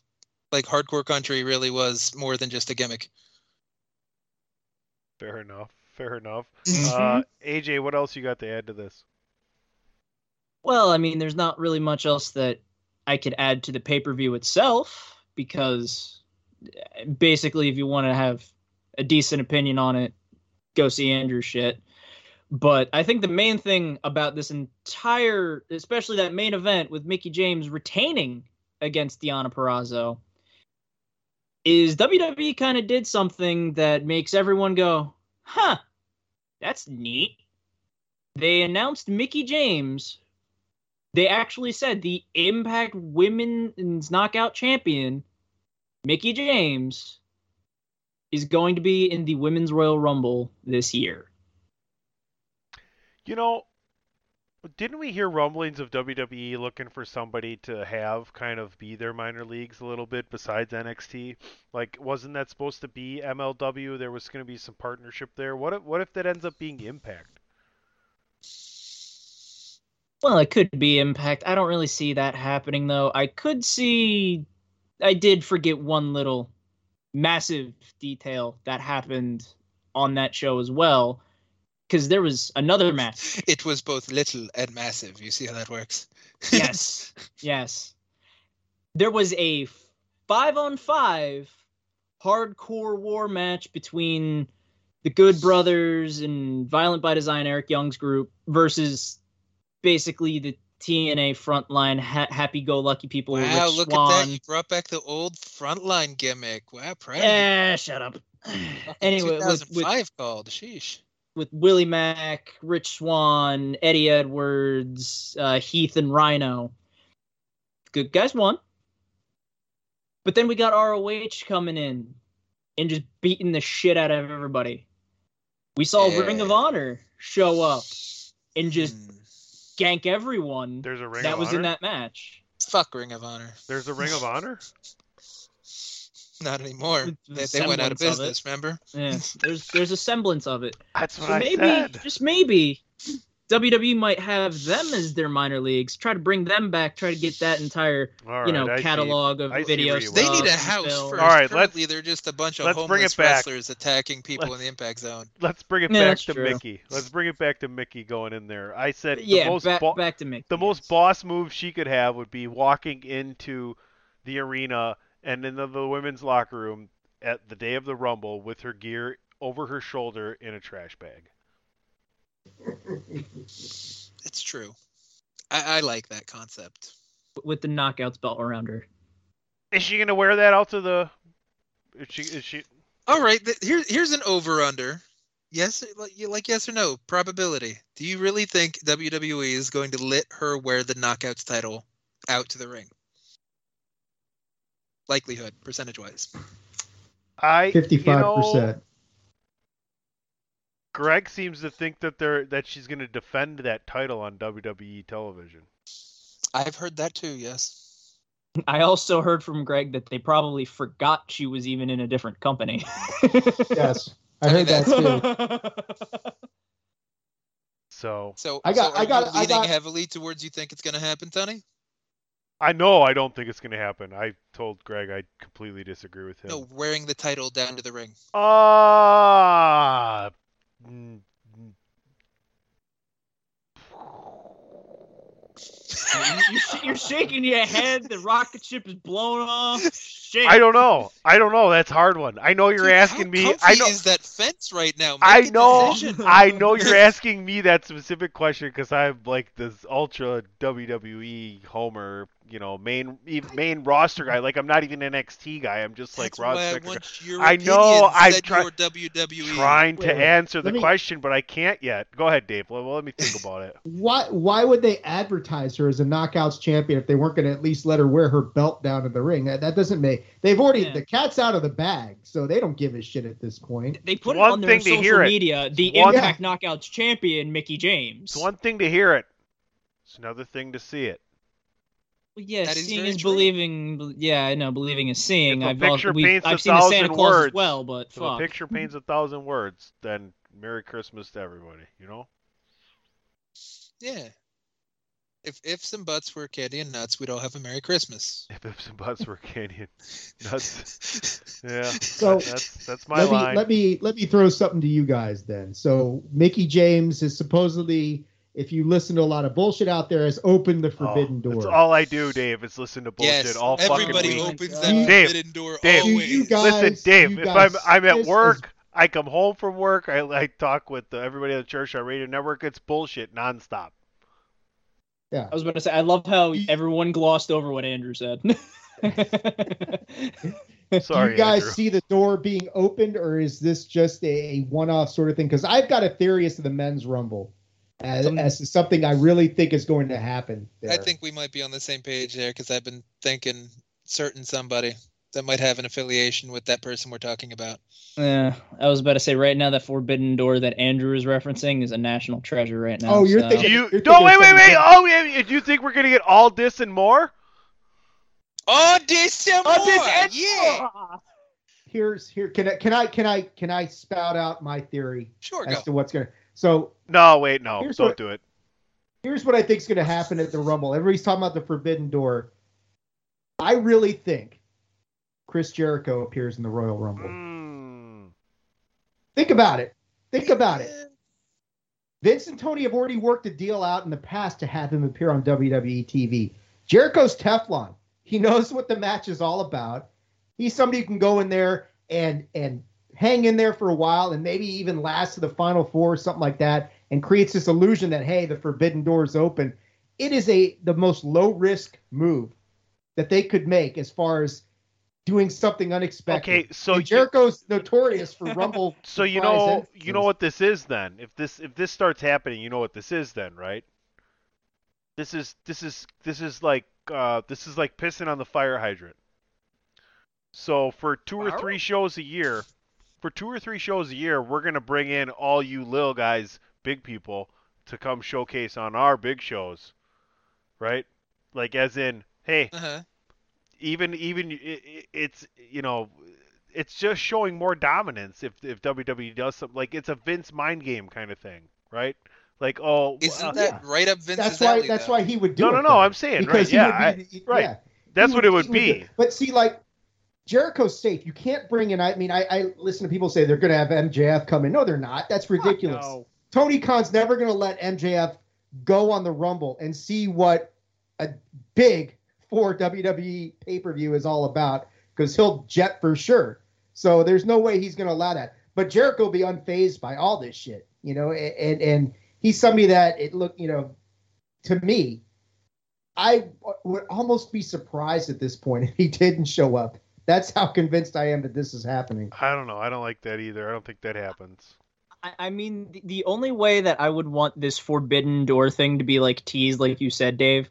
like hardcore country really was more than just a gimmick. Fair enough. Fair enough. Mm-hmm. Uh, AJ, what else you got to add to this? Well, I mean, there's not really much else that I could add to the pay per view itself because uh, basically, if you want to have a decent opinion on it, go see Andrew's shit. But I think the main thing about this entire, especially that main event with Mickie James retaining against Deonna Purrazzo, is WWE kind of did something that makes everyone go, huh, that's neat. They announced Mickie James they actually said the Impact Women's Knockout Champion, Mickie James, is going to be in the Women's Royal Rumble this year. You know, didn't we hear rumblings of WWE looking for somebody to have kind of be their minor leagues a little bit besides NXT? Like, wasn't that supposed to be MLW? There was going to be some partnership there. What if, what if that ends up being Impact? Well, it could be Impact. I don't really see that happening, though. I could see. I did forget one little massive detail that happened on that show as well, because there was another match. It was both little and massive. You see how that works? yes, yes. There was a five on five hardcore war match between the Good Brothers and Violent by Design, Eric Young's group, versus basically the TNA frontline ha- happy go lucky people. with Wow, look Swann. at that! You brought back the old frontline gimmick. Wow, proud. Eh, shut up. anyway, with, with, 2005 called. Sheesh. with Willie Mack, Rich Swann, Eddie Edwards, uh, Heath, and Rhino. Good guys won. But then we got ROH coming in and just beating the shit out of everybody. We saw Yeah. Ring of Honor show up and just Hmm. Gank everyone There's a Ring that of was Honor. in that match. Fuck Ring of Honor. There's a Ring of Honor. Not anymore. With They, they went out of semblance of business. Remember? Yeah, there's there's a semblance of it. That's what So I maybe, said. just maybe, WWE might have them as their minor leagues. Try to bring them back. Try to get that entire All you know right, I see. catalog of I see video where you stuff. They need a house film. first. All right, let's- they're just a bunch of let's bring homeless it back. wrestlers attacking people in the impact zone. Let's bring it Yeah, back to true. Mickie. Let's bring it back to Mickie going in there. I said Yeah, the most back, bo- back to Mickie. the most boss move she could have would be walking into the arena and in the, the women's locker room at the day of the Rumble with her gear over her shoulder in a trash bag. It's true. I, I like that concept. with the knockouts belt around her. Is she gonna wear that out to the? Is she? Is she? All right, th- here, here's an over under. Yes, like, like yes or no probability. Do you really think WWE is going to let her wear the Knockouts title out to the ring? Likelihood, percentage wise. I Fifty-five you know, percent. Greg seems to think that they're that she's going to defend that title on WWE television. I've heard that too. Yes. I also heard from Greg that they probably forgot she was even in a different company. Yes, I heard that too. So So I got- so are I got- you I leaning got- heavily towards you think it's going to happen, Tony? I know I don't think it's going to happen. I told Greg I completely disagree with him. No, wearing the title down to the ring. Ah. mm. You, you're shaking your head. The rocket ship is blown off. Shit. I don't know. I don't know. That's a hard one. I know you're Dude, asking how me. comfy I know. is that fence right now? Make I a know. I know you're asking me that specific question because I'm like this ultra WWE Homer, you know, main main roster guy. Like I'm not even an NXT guy. I'm just like That's Rod why I want your I know, I'm try- Trying to Wait, wait. answer the me- question, but I can't yet. Go ahead, Dave. Well, let me think about it. Why why would they advertise her as a knockouts champion if they weren't going to at least let her wear her belt down in the ring? That, that doesn't make they've already Yeah. the cat's out of the bag, so they don't give a shit at this point. They put one it on their thing social hear it. media. The one- Impact Knockouts champion, Mickie James. It's one thing to hear it. It's another thing to see it. Well, yeah, seeing very is believing. Yeah, I know. Believing is seeing. If a I've, al- picture we- paints a I've seen the Santa Claus words, as well, but If a picture paints a thousand words, then Merry Christmas to everybody. You know. Yeah. If if some butts were candy and nuts, we'd all have a Merry Christmas. If ifs and buts were candy and nuts, yeah. So, that's that's my let me let me let me throw something to you guys then. So Mickie James is supposedly, if you listen to a lot of bullshit out there, has opened the forbidden oh, door. That's all I do, Dave. Is listen to bullshit yes, all fucking week. Everybody opens Oh that my God. Dave, forbidden door Dave. Do always. you guys- Listen, Dave. you If I'm I'm at this is- work, I come home from work. I I talk with uh, everybody at the Chairshot Radio Network. It's bullshit nonstop. yeah. I was about to say. I love how You- everyone glossed over what Andrew said. Sorry, do you guys Andrew. see the door being opened, or is this just a one-off sort of thing? Because I've got a theory as to the men's rumble, as, as something I really think is going to happen. There. I think we might be on the same page there because I've been thinking certain somebody that might have an affiliation with that person we're talking about. yeah, I was about to say. Right now, that forbidden door that Andrew is referencing is a national treasure. Right now. Oh, you're so- thinking- Do you You're no wait wait wait oh yeah do you think we're gonna get all this and more? Oh, this and this more! and yeah, Here's here. Can I can I can I can I spout out my theory sure, as go. to what's going to? So No wait no Here's don't what- do it. here's what I think is going to happen at the Rumble. Everybody's talking about the Forbidden Door. I really think Chris Jericho appears in the Royal Rumble. Mm. Think about it. Think about it. Vince and Tony have already worked a deal out in the past to have him appear on WWE TV. Jericho's Teflon. He knows what the match is all about. He's somebody who can go in there and and hang in there for a while and maybe even last to the final four or something like that and creates this illusion that hey, the forbidden door is open. It is a the most low risk move that they could make as far as doing something unexpected. Okay, so And you- Jericho's notorious for Rumble. So you know entrances. you know what this is then. If this if this starts happening, you know what this is then, right? This is this is this is like uh this is like pissing on the fire hydrant. So for two or three shows a year, for two or three shows a year, we're gonna bring in all you little guys, big people, to come showcase on our big shows, right? Like as in, hey, Uh-huh. even even i- i- it's you know it's just showing more dominance if if WWE does something like it's a Vince mind game kind of thing, right? Like oh Isn't uh, that right up Vince's That's why. alley? That's though? why he would do No, it. no, no, though. I'm saying, because right, he yeah, would be, right. yeah. that's He what would- it would be. do- But see, like Jericho's safe. You can't bring in. I mean, I, I listen to people say they're going to have MJF come in. No, they're not. That's ridiculous. No. Tony Khan's never going to let MJF go on the Rumble and see what a big for WWE pay per view is all about because he'll jet for sure. So there's no way he's going to allow that. But Jericho will be unfazed by all this shit, you know, and and, he's somebody that it look, you know, to me, I would almost be surprised at this point if he didn't show up That's how convinced I am that this is happening. I don't know. I don't like that either. I don't think that happens. I, I mean, the, the only way that I would want this Forbidden Door thing to be like teased, like you said, Dave,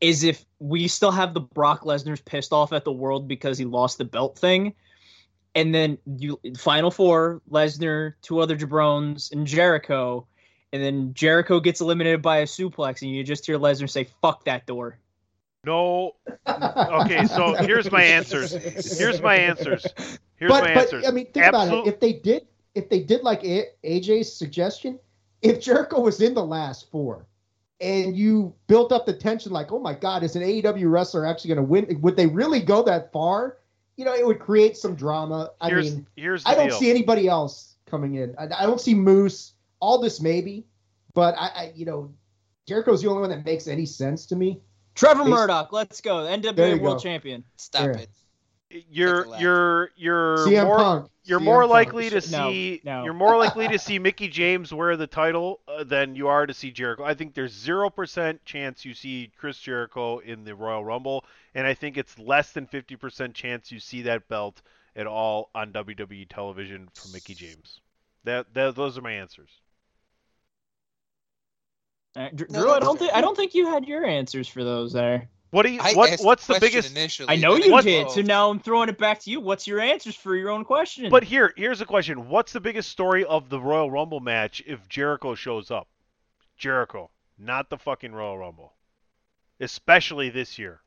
is if we still have the Brock Lesnar's pissed off at the world because he lost the belt thing, and then you Final Four, Lesnar, two other jabrones, and Jericho, and then Jericho gets eliminated by a suplex, and you just hear Lesnar say "fuck that door." No. Okay, so here's my answers. Here's my answers. Here's but my but answers. I mean, think about it. If they did, if they did like A- AJ's suggestion, if Jericho was in the last four, and you built up the tension, like, oh my God, is an AEW wrestler actually going to win? Would they really go that far? You know, it would create some drama. I here's mean, here's I don't deal. see anybody else coming in. I, I don't see Moose. All this maybe, but I, I, you know, Jericho's the only one that makes any sense to me. Trevor Bas- Murdoch, let's go, There NWA you World go. Champion. Stop Yeah. it. You're you're you're CM more Punk. you're CM more Punk. likely to see no. you're more likely to see Mickie James wear the title uh, than you are to see Jericho. I think there's zero percent chance you see Chris Jericho in the Royal Rumble, and I think it's less than fifty percent chance you see that belt at all on WWE television for Mickie James. That, that those are my answers. Uh, Dr- No, Drew, I don't think I don't think you had your answers for those there. What do you I what asked what's the question biggest Initially, I know you then did, evolved. so now I'm throwing it back to you. What's your answers for your own question? But here, here's a question: What's the biggest story of the Royal Rumble match if Jericho shows up? Jericho, not the fucking Royal Rumble, especially this year.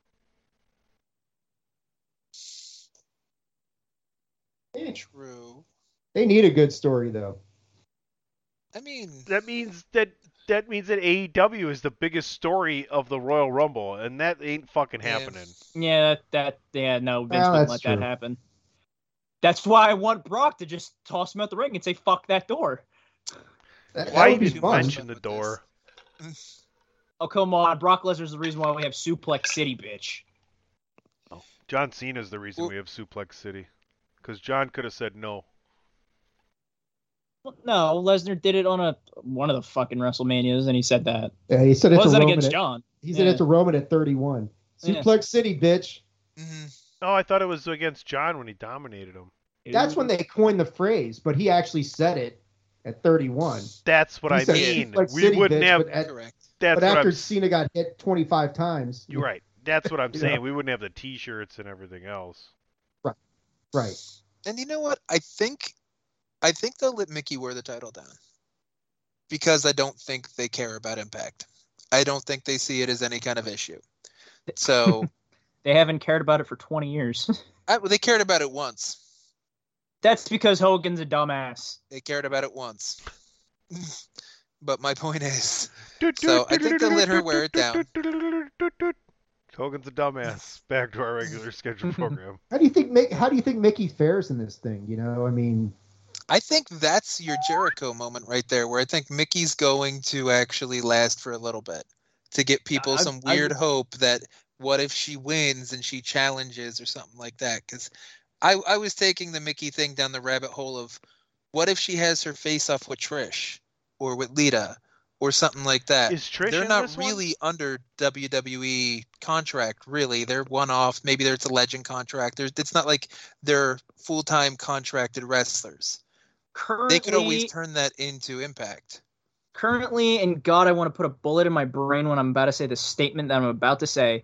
True. They need a good story though. I mean, That means that that means that AEW is the biggest story of the Royal Rumble, and that ain't fucking Yeah. happening. yeah, that, that yeah, no, Vince Well, wouldn't that's let that happen. That's why I want Brock to just toss him out the ring and say "fuck that door." That, that Why would be did you fun. mention the door? Oh come on, Brock Lesnar's the reason why we have Suplex City, bitch. John Cena's the reason Well- we have Suplex City, because John could have said no. Well, No, Lesnar did it on a one of the fucking WrestleManias, and he said that. Yeah, he said It it wasn't Roman. against At, John. he said Yeah. it to Roman at 31. Yeah. Suplex City, bitch. mhm. Oh, I thought it was against John when he dominated him. That's when they coined the phrase, but he actually said it at 31. That's what He I said mean. Suplex We City, wouldn't bitch, have. But, at- correct. That's but what after I'm. Cena got hit 25 times, You're right. That's what I'm saying. know. We wouldn't have the T-shirts and everything else. Right. Right? And you know what? I think, I think they'll let Mickie wear the title down because I don't think they care about Impact. I don't think they see it as any kind of issue. So They haven't cared about it for 20 years. I, well, they cared about it once. That's because Hogan's a dumbass. They cared about it once. but my point is, So, I think they'll let her wear it down. Hogan's a dumbass. Back to our regular scheduled program. How do you think how do you think Mickie fares in this thing? You know, I mean, I think that's your Jericho moment right there, where I think Mickie's going to actually last for a little bit to get people I- some I- weird hope that what if she wins and she challenges or something like that? Because I, I was taking the Mickie thing down the rabbit hole of what if she has her face off with Trish or with Lita or something like that. Is Trish They're not this one? really under WWE contract, really. They're one off. Maybe there's a legend contract. There's, it's not like they're full time contracted wrestlers. Currently, They could always turn that into Impact. currently, and God, I want to put a bullet in my brain when I'm about to say the statement that I'm about to say.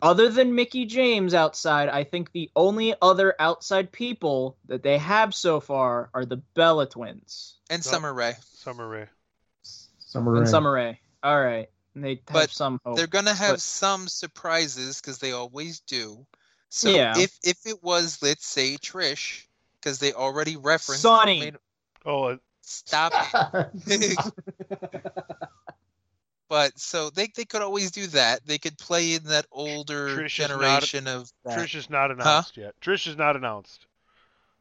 Other than Mickie James outside, I think the only other outside people that they have so far are the Bella twins And Summer Rae. Summer Rae. Summer and Rae. Summer Rae. All right, and they have But some hope. They're gonna have but- some surprises because they always do. So Yeah. if if it was, let's say Trish, because they already referenced Sonny. made- Oh, stop it. But so they they could always do that. They could play in that older Trish is not- generation of that. Trish is not announced yet. Trish is not announced.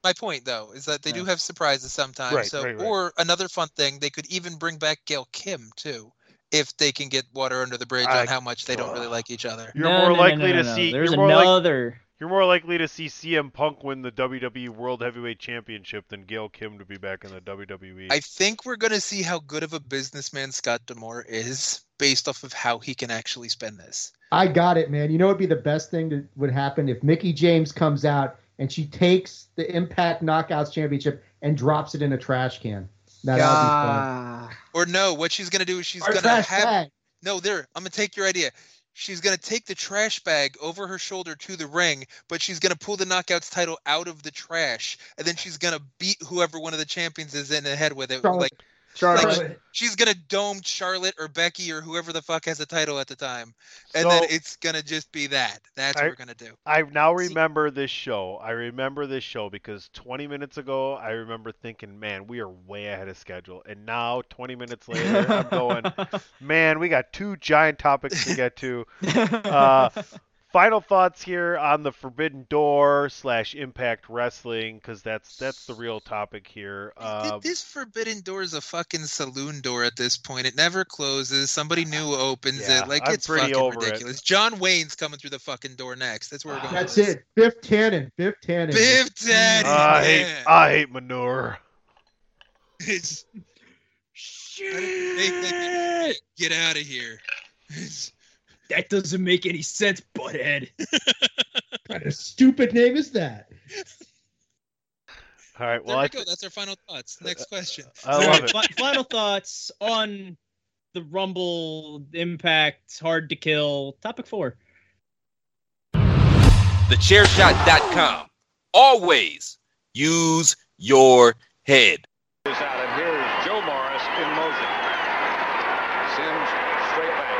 My point though is that they do have surprises sometimes. Right, so right, right. or another fun thing, they could even bring back Gail Kim too, if they can get water under the bridge I- on how much they don't really like each other. You're No, more no, no, likely no, to no, no. see. There's you're more like- another. You're more likely to see CM Punk win the WWE World Heavyweight Championship than Gail Kim to be back in the. WWE. I think we're gonna see how good of a businessman Scott D'Amore is based off of how he can actually spend this. I got it, man. You know, it'd be the best thing that would happen if Mickie James comes out and she takes the Impact Knockouts Championship and drops it in a trash can. Now, that'll be fun. Or no, what she's gonna do is she's Or gonna trash have bag. no. There, I'm gonna take your idea. She's gonna take the trash bag over her shoulder to the ring, but she's gonna pull the knockouts title out of the trash, and then she's gonna beat whoever one of the champions is in the head with it. Charlotte. Like Charlotte. Like, she's gonna dome Charlotte or Becky or whoever the fuck has the title at the time, and So- then it's gonna just be that. That's I- what we're gonna do. I now See- remember this show. I remember this show because 20 minutes ago, I remember thinking, man, we are way ahead of schedule. And now, 20 minutes later, I'm going, man, we got two giant topics to get to. Uh, final thoughts here on the Forbidden Door slash Impact Wrestling because that's that's the real topic here. Th- Uh, this forbidden door is a fucking saloon door at this point. It never closes. Somebody new opens Yeah, it. Like I'm it's pretty fucking over it. ridiculous. John Wayne's coming through the fucking door next. That's where we're going. That's it. Biff Tannen. Biff Tannen. Biff Tannen. I hate. I hate manure. It's- Shit! get out of here. It's- That doesn't make any sense, butthead. What kind of stupid name is that? All right, there well, we I, go. That's our final thoughts. Next question. I love it. Fi- Final thoughts on the Rumble Impact Hard to Kill topic four. TheChairShot.com. Always use your head. is out, and here is Joe Morris in motion. Simms straight back.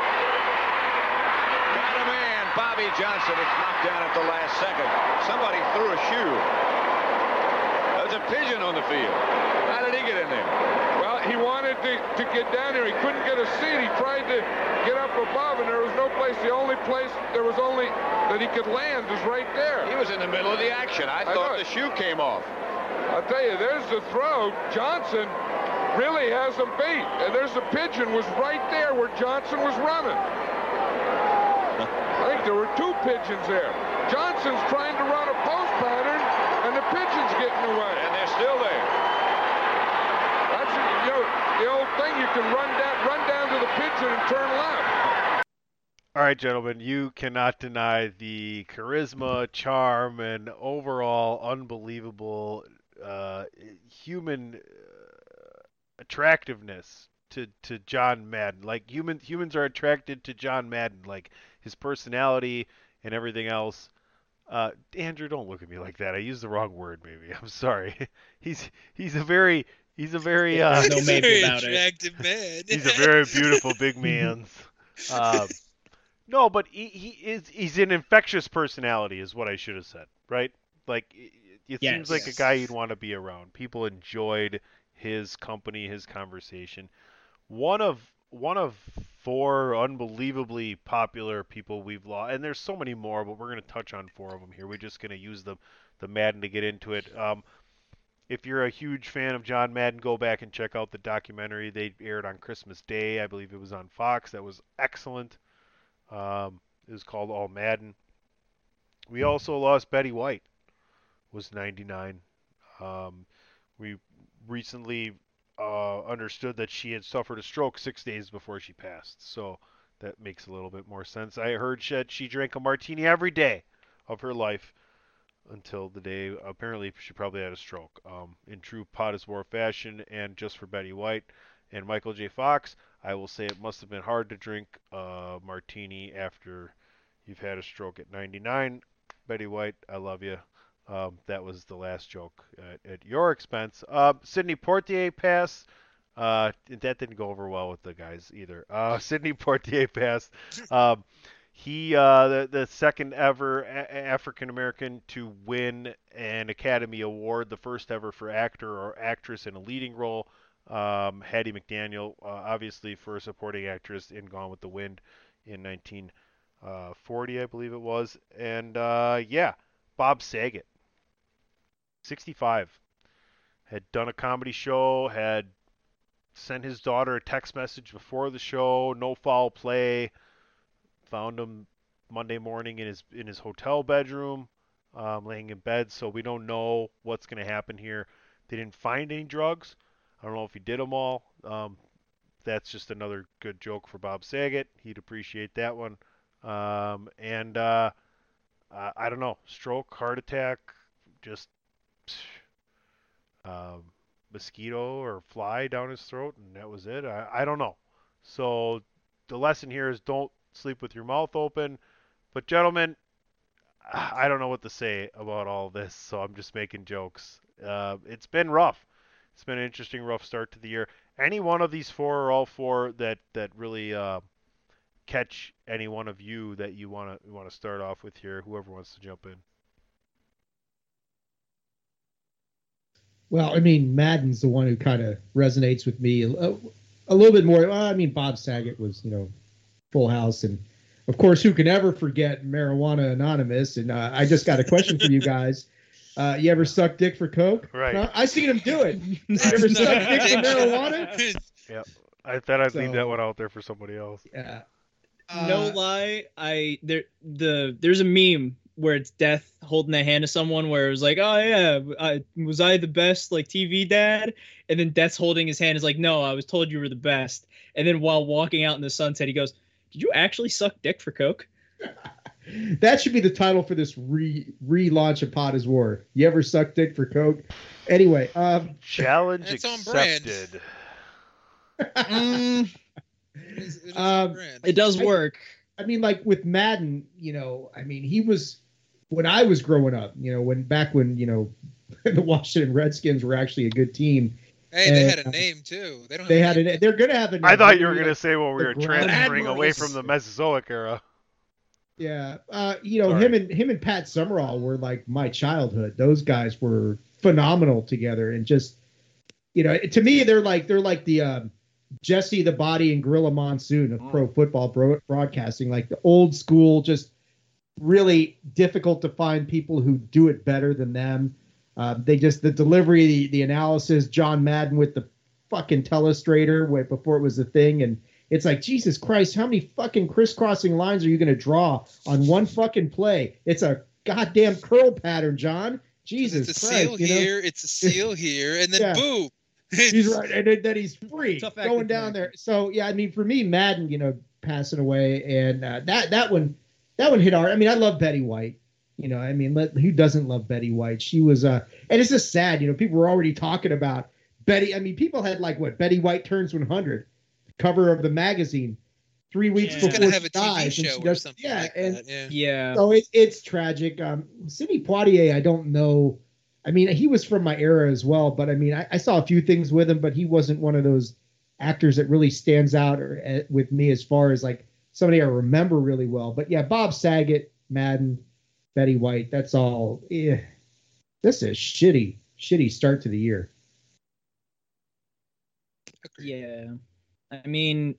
Got a man, Bobby Johnson. It's knocked down at the last second. Somebody threw a shoe. There's a pigeon on the field. How did he get in there? Well, he wanted to, to get down there. He couldn't get a seat. He tried to get up above, and there was no place. The only place there was only that he could land is right there. He was in the middle of the action. I I thought the shoe came off. I'll tell you, there's the throw. Johnson really has him beat. And there's the pigeon was right there where Johnson was running. I think there were two pigeons there. Johnson's trying to run a post pattern, and the pigeon's getting away. And they're still there. That's you know the old thing. You can run down, run down to the pigeon and turn left. All right, gentlemen, you cannot deny the charisma, charm, and overall unbelievable uh, human uh, attractiveness to, to John Madden. Like human humans are attracted to John Madden, like his personality and everything else. Uh, Andrew, don't look at me like that. I used the wrong word. Maybe I'm sorry. he's he's a very he's a very uh, There's no He's a maybe very about it. attractive man. he's a very beautiful big man. Um, no, but he, he is he's an infectious personality, is what I should have said, right? Like it, it Yes. seems like a guy you'd want to be around. People enjoyed his company, his conversation. One of one of four unbelievably popular people we've lost, and there's so many more, but we're going to touch on four of them here. We're just going to use the the Madden to get into it. Um, if you're a huge fan of John Madden, go back and check out the documentary they aired on Christmas Day. I believe it was on Fox. That was excellent. Um, it was called All Madden. We also lost Betty White. Was 99. Um, we recently uh, understood that she had suffered a stroke six days before she passed. So that makes a little bit more sense. I heard that she drank a martini every day of her life until the day apparently she probably had a stroke. Um, in true POD is WAR fashion, and just for Betty White and Michael J. Fox, I will say it must have been hard to drink a martini after you've had a stroke at 99. Betty White, I love you. Um, that was the last joke at, at your expense. Uh, Sidney Poitier pass. Uh, that didn't go over well with the guys either. Uh, Sidney Poitier pass. Um, he uh, the the second ever a- African American to win an Academy Award, the first ever for actor or actress in a leading role. Um, Hattie McDaniel, uh, obviously for a supporting actress in Gone with the Wind in 1940, I believe it was, and uh, yeah, Bob Saget, 65, had done a comedy show, had sent his daughter a text message before the show, no foul play found him Monday morning in his in his hotel bedroom, um, laying in bed. So we don't know what's going to happen here. They didn't find any drugs. I don't know if he did them all. Um, that's just another good joke for Bob Saget. He'd appreciate that one. Um, and uh, I don't know, stroke, heart attack, just um, mosquito or fly down his throat, and that was it. I, I don't know. So the lesson here is don't sleep with your mouth open. But gentlemen, I don't know what to say about all this, so I'm just making jokes. Uh, it's been rough. It's been an interesting, rough start to the year. Any one of these four or all four that that really uh, catch any one of you that you want to want to start off with here? Whoever wants to jump in. Well, I mean, Madden's the one who kind of resonates with me a, a little bit more. Well, I mean, Bob Saget was, you know, Full House, and of course, who can ever forget Marijuana Anonymous? And uh, I just got a question for you guys. Uh, you ever suck dick for coke? Right. No, I seen him do it. you ever suck dick for marijuana? Yep. I thought I'd leave that one out there for somebody else. Yeah. no Uh, lie, I there the there's a meme where it's death holding the hand of someone where it was like, oh yeah, I, was I the best like TV dad? And then death's holding his hand is like, no, I was told you were the best. And then while walking out in the sunset, he goes, did you actually suck dick for coke? That should be the title for this re relaunch of POD is WAR. You ever suck dick for coke? Anyway, um, Challenge It's on brand. accepted. Mm, It is- it is Um, brand. it does work. I mean, like with Madden, you know, I mean, he was when I was growing up, you know, when back when you know the Washington Redskins were actually a good team. Hey, they had a name too. They don't. Have They a had name an. They're gonna have a. I thought you were going to say when we were transferring away from the Mesozoic era. Yeah, uh, you know Sorry. him and him and Pat Summerall were like my childhood. Those guys were phenomenal together, and just you know, to me, they're like they're like the um, Jesse the Body and Gorilla Monsoon of pro football bro- broadcasting, like the old school, just really difficult to find people who do it better than them. Uh, they just the delivery, the, the analysis, John Madden with the fucking telestrator wait, before it was a thing, and it's like Jesus Christ, how many fucking crisscrossing lines are you going to draw on one fucking play? It's a goddamn curl pattern, John. Jesus It's a Christ, seal you know? here. It's a seal here, and then Yeah. boom. He's right, and then- then he's free Tough going down character. there. So yeah, I mean, for me, Madden, you know, passing away, and uh, that that one, that one hit hard. I mean, I love Betty White. You know, I mean, let, who doesn't love Betty White? She was, uh, and it's just sad. You know, people were already talking about Betty. I mean, people had like what Betty White turns 100, cover of the magazine, three weeks Yeah. She's before gonna she have a TV dies. and show she or does- something yeah, like and that. Yeah. Yeah. so it, it's tragic. Um, Sidney Poitier, I don't know. I mean, he was from my era as well, but I mean, I, I saw a few things with him, but he wasn't one of those actors that really stands out or, uh, with me as far as like somebody I remember really well. But yeah, Bob Saget, Madden, Betty White, that's all. Yeah, this is shitty, shitty start to the year. Yeah. I mean,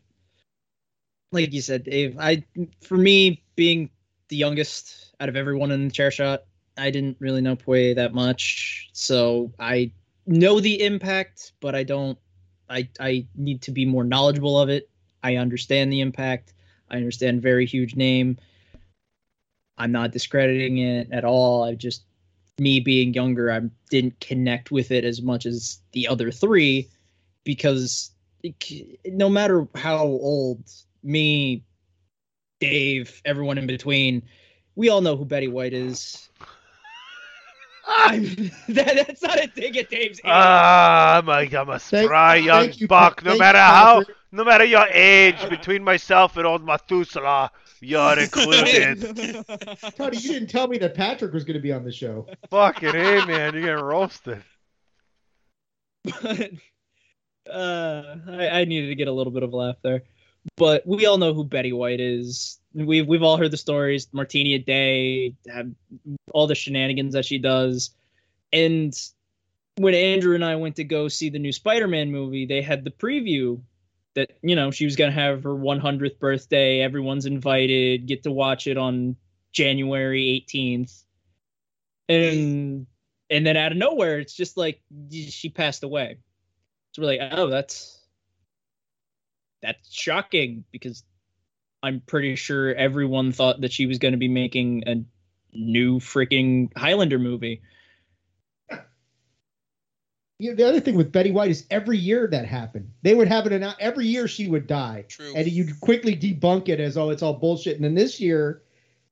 like you said, Dave, I for me being the youngest out of everyone in the Chairshot, I didn't really know Poitier that much. So I know the impact, but I don't I I need to be more knowledgeable of it. I understand the impact. I understand very huge name. I'm not discrediting it at all. I just me being younger, I didn't connect with it as much as the other three because it- no matter how old me, Dave, everyone in between, we all know who Betty White is. I'm, that, that's not a dig at Dave's age. Ah, I'm a, I'm a Thank- spry young thank you, buck. No matter you, how, Patrick. no matter your age, between myself and old Methuselah, you're included. Tony, you didn't tell me that Patrick was going to be on the show. Fucking hey, man, you're getting roasted. but uh, I, I needed to get a little bit of a laugh there. But we all know who Betty White is. We've we've all heard the stories, Martini a day, all the shenanigans that she does. And when Andrew and I went to go see the new Spider-Man movie, they had the preview that you know she was gonna have her 100th birthday. Everyone's invited, get to watch it on January 18th, and and then out of nowhere, it's just like she passed away. So we're like, oh, that's that's shocking because I'm pretty sure everyone thought that she was going to be making a new freaking Highlander movie. You know, the other thing with Betty White is every year that happened. They would have it announced every year she would die. True. And you'd quickly debunk it as oh it's all bullshit. And then this year,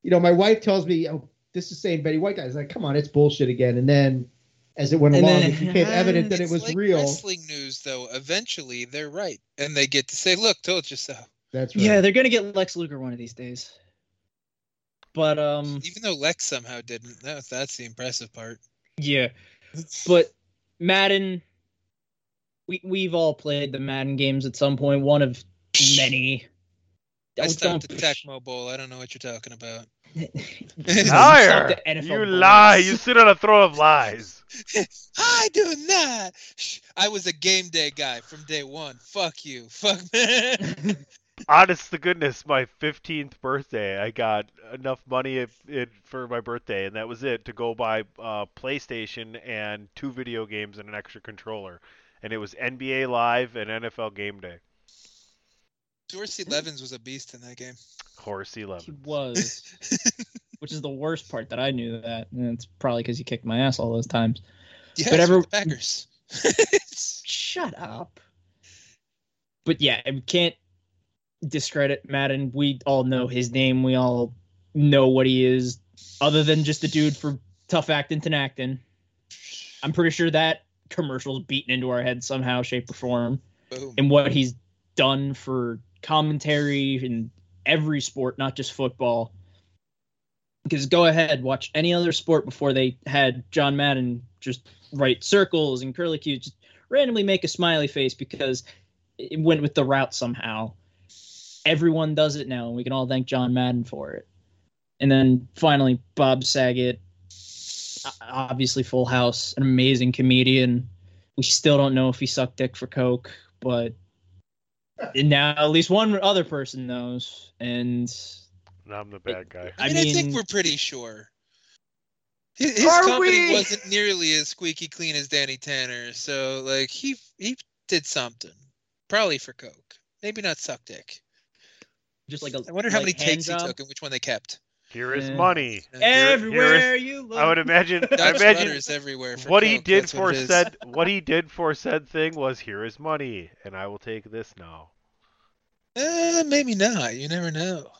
you know, my wife tells me, oh, this is saying Betty White guy. It's like, come on, it's bullshit again. And then as it went And along, then- it became evident that it was like real. Wrestling news, though, eventually they're right, and they get to say, "Look, told you so." That's right. Yeah, they're gonna get Lex Luger one of these days. But um, Even though Lex somehow didn't. That, that's the impressive part. yeah. But Madden, we we've all played the Madden games at some point. One of many. I stopped don't- at Tecmo Bowl. I don't know what you're talking about. Liar! You boys. lie! You sit on a throne of lies. I do not. I was a game day guy from day one. Fuck you. Fuck me. Honest to goodness, my 15th birthday, I got enough money if, it, for my birthday, and that was it to go buy uh, PlayStation and two video games and an extra controller. And it was NBA Live and NFL Game Day. Dorsey Levens was a beast in that game. Horsey He was, which is the worst part that I knew that, and it's probably because he kicked my ass all those times. Yeah, But it's ever- with the Packers. Shut up. But yeah, we can't discredit Madden. We all know his name. We all know what he is, other than just a dude for tough acting and acting. I'm pretty sure that commercial's beaten into our heads somehow, shape, or form. Boom. And what he's done for commentary in every sport, not just football. Because go ahead, watch any other sport before they had John Madden just write circles and curly cues, just randomly make a smiley face because it went with the route somehow. Everyone does it now, and we can all thank John Madden for it. And then finally, Bob Saget, obviously Full House, an amazing comedian. We still don't know if he sucked dick for coke, but now at least one other person knows. And And I'm the bad guy. I I mean, I, think we're pretty sure. His, his Are comedy we? wasn't nearly as squeaky clean as Danny Tanner, so like he he did something, probably for coke, maybe not suck dick. Just like a I wonder how many hand takes he job. took and which one they kept. Here is Yeah. money. Everywhere here is- you look. I would imagine. I Dutch imagine rudders everywhere. For what he coke, did that's for what it is. said what he did for said thing was here is money, and I will take this now. Uh, maybe not. You never know.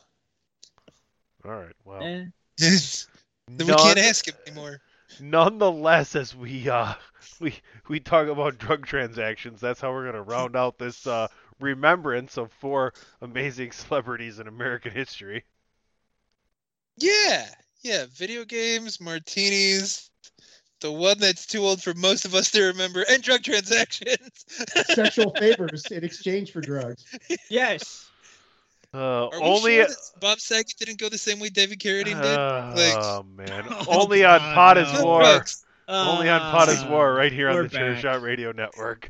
All right. Well, Eh. then we can't ask him anymore. nonetheless, as we uh we we talk about drug transactions, that's how we're gonna round out this uh remembrance of four amazing celebrities in American history. Yeah, yeah. Video games, martinis, the one that's too old for most of us to remember, and drug transactions. Sexual favors in exchange for drugs. Yes. Uh, Are we only sure that Bob Saget didn't go the same way David Carradine did? Uh, Like- oh man, Oh, only on God, POD is. War. Drugs. Only on POD is Uh, War, right here on we're the Chair. Shot Radio Network.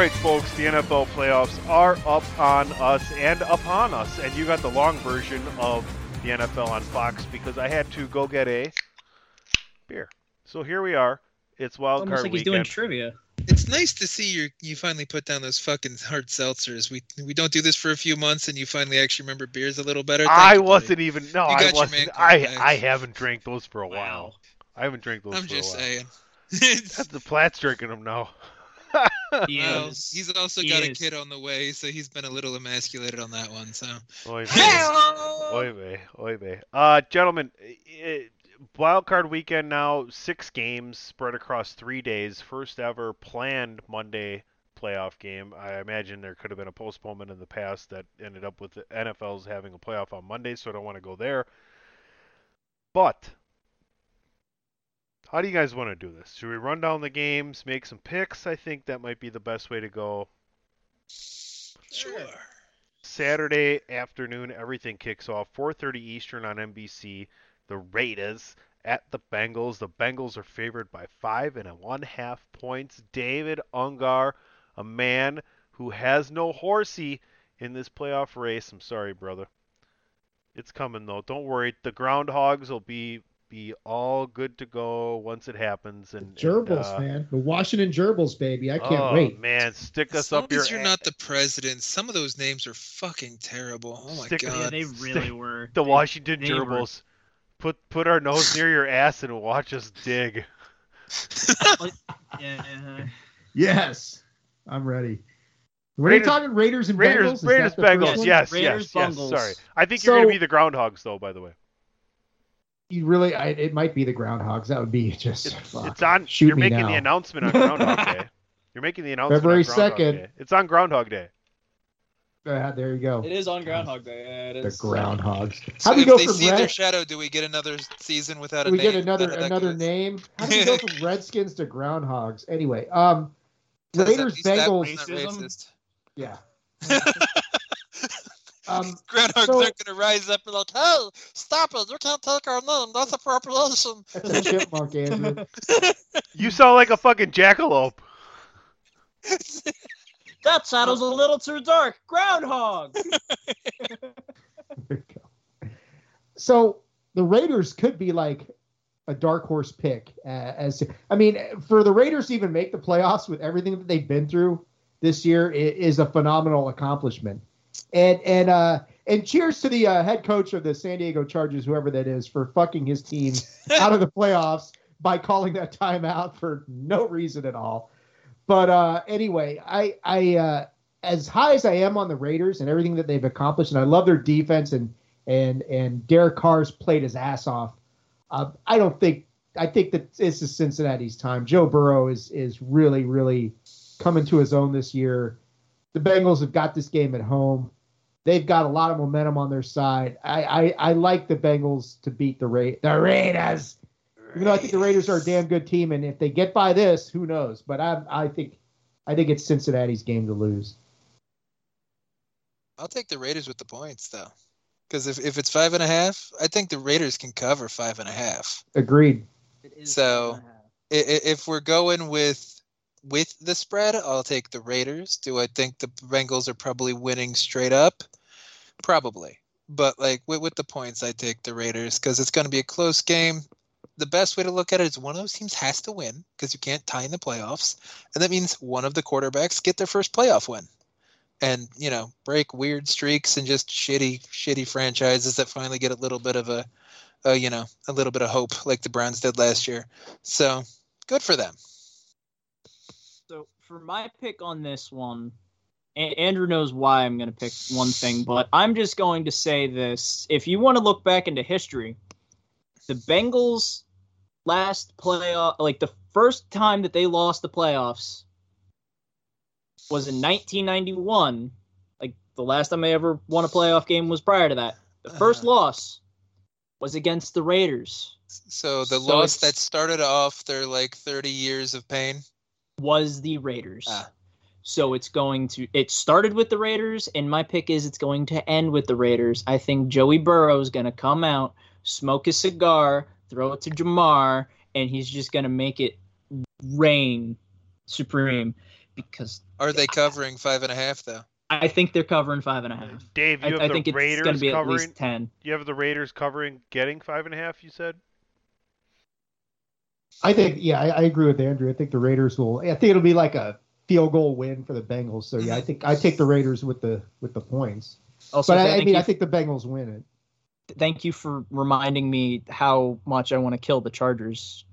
Right, folks. The NFL playoffs are up on us and upon us, and you got the long version of the NFL on Fox because I had to go get a beer. So here we are. It's wild Almost card like he's doing weekend. trivia. It's nice to see you you finally put down those fucking hard seltzers. We we don't do this for a few months, and you finally actually remember beers a little better. Thank I you, wasn't even. No, You I wasn't. man I back. I haven't drank those for a Wow. while. I haven't drank those I'm for just a while. saying. That's the Platts drinking them now. He Well, is. he's also He got a kid on the way, so he's been a little emasculated on that one. So Oy vey. Oy vey. Oy vey. Uh, gentlemen, i- wild card weekend now. Six games spread across three days. First ever planned Monday playoff game. I imagine there could have been a postponement in the past that ended up with the NFL's having a playoff on Monday, so I don't want to go there. But how do you guys want to do this? Should we run down the games, make some picks? I think that might be the best way to go. sure. Saturday afternoon, everything kicks off 4:30 Eastern on NBC. The Raiders at the Bengals. The Bengals are favored by five and a one half points. David Ungar, a man who has no horsey in this playoff race. I'm sorry, brother. It's coming though. Don't worry. The Groundhogs will be be all good to go once it happens. And Gerbils, and, uh, man. The Washington Gerbils, baby. I can't oh, wait. man, stick us As long up your. as you're not the president, some of those names are fucking terrible. Oh my Stick- god. Yeah, they really were. the They- Washington they were- Gerbils. Put put our nose near your ass and watch us dig. Yeah. Yes, I'm ready. Were Raiders- they talking Raiders and Bengals? Raiders, Is Raiders, that the first Bengals. Yes, Raiders, yes, yes. Sorry, I think you're gonna be the Groundhogs though. By the way, You really, I, it might be the Groundhogs. That would be just. it's, it's on. Shoot you're me making now. the announcement on Groundhog Day. You're making the announcement February 2nd. It's on Groundhog Day. Ah, there you go. It is on Groundhog Day. Yeah, it The. Groundhogs. So How do you if go they from see their shadow, do we get another season without a we name? get another that another go? name. How do you go from Redskins to Groundhogs? Anyway, um, 'Cause at Raiders Bengals. Racism? racist. Yeah. um, Groundhogs So- aren't going to rise up and like, hey, stop it! You can't take our name. That's appropriation. that's a chipmunk, Andrew. You sound like a fucking jackalope. That shadow's a little too dark. Groundhog. So the Raiders could be like a dark horse pick. Uh, as I mean, for the Raiders to even make the playoffs with everything that they've been through this year i- is a phenomenal accomplishment. And and uh, and cheers to the uh, head coach of the San Diego Chargers, whoever that is, for fucking his team out of the playoffs by calling that timeout for no reason at all. But uh, anyway, I I uh, as high as I am on the Raiders and everything that they've accomplished, and I love their defense and and and Derek Carr's played his ass off. Uh, I don't think I think that this is Cincinnati's time. Joe Burrow is is really really coming to his own this year. The Bengals have got this game at home. They've got a lot of momentum on their side. I I, I like the Bengals to beat the Ra- the Raiders. Even though I think the Raiders are a damn good team, and if they get by this, who knows? But I I think I think it's Cincinnati's game to lose. I'll take the Raiders with the points though, because if, if it's five and a half, I think the Raiders can cover five and a half. Agreed. So i- i- if we're going with with the spread, I'll take the Raiders. Do I think the Bengals are probably winning straight up? Probably, but like with, with the points, I take the Raiders because it's going to be a close game. The best way to look at it is one of those teams has to win because you can't tie in the playoffs, and that means one of the quarterbacks get their first playoff win and you know break weird streaks and just shitty shitty franchises that finally get a little bit of a, a you know a little bit of hope like the Browns did last year. So good for them. For my pick on this one, Andrew knows why I'm going to pick one thing, but I'm just going to say this: if you want to look back into history, the Bengals last playoff, like the first time that they lost the playoffs, was in 1991. Like the last time they ever won a playoff game was prior to that. The 1st uh-huh. loss was against the Raiders. So the So loss that started off their like 30 years of pain. Was the Raiders. Ah. So it's going to it started with the Raiders and my pick is it's going to end with the Raiders. I think Joey Burrow is going to come out, smoke a cigar, throw it to Ja'Marr and he's just going to make it reign supreme because Are they covering five and a half though? I think they're covering five and a half. Dave, you I, have I the think it's Raiders going to be at covering. least ten. You have the Raiders covering getting five and a half. You said. I think, yeah, I, I agree with Andrew. I think the Raiders will. I think it'll be like a field goal win for the Bengals. So yeah, I think I take the Raiders with the with the points. Also, but I, I mean, you I think the Bengals win it. thank you for reminding me how much I want to kill the Chargers.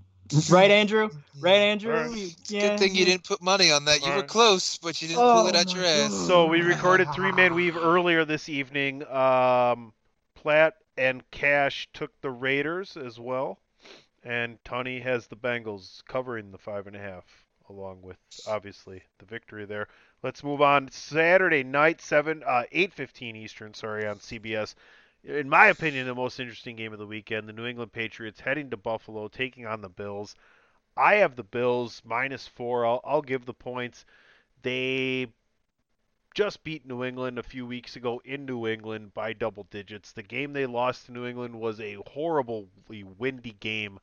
Right, Andrew? Right, Andrew? Right. Yeah. Good thing you didn't put money on that. You were close, but you didn't Oh pull it out your ass. So we recorded three man weave earlier this evening. Um, Platt and Cash took the Raiders as well, and Tunney has the Bengals covering the five and a half, along with obviously the victory there. Let's move on. Saturday night, seven, uh, eight fifteen Eastern. Sorry, on CBS. In my opinion, the most interesting game of the weekend: the New England Patriots heading to Buffalo, taking on the Bills. I have the Bills minus four. I'll, I'll give the points. They just beat New England a few weeks ago in New England by double digits. The game they lost to New England was a horribly windy game.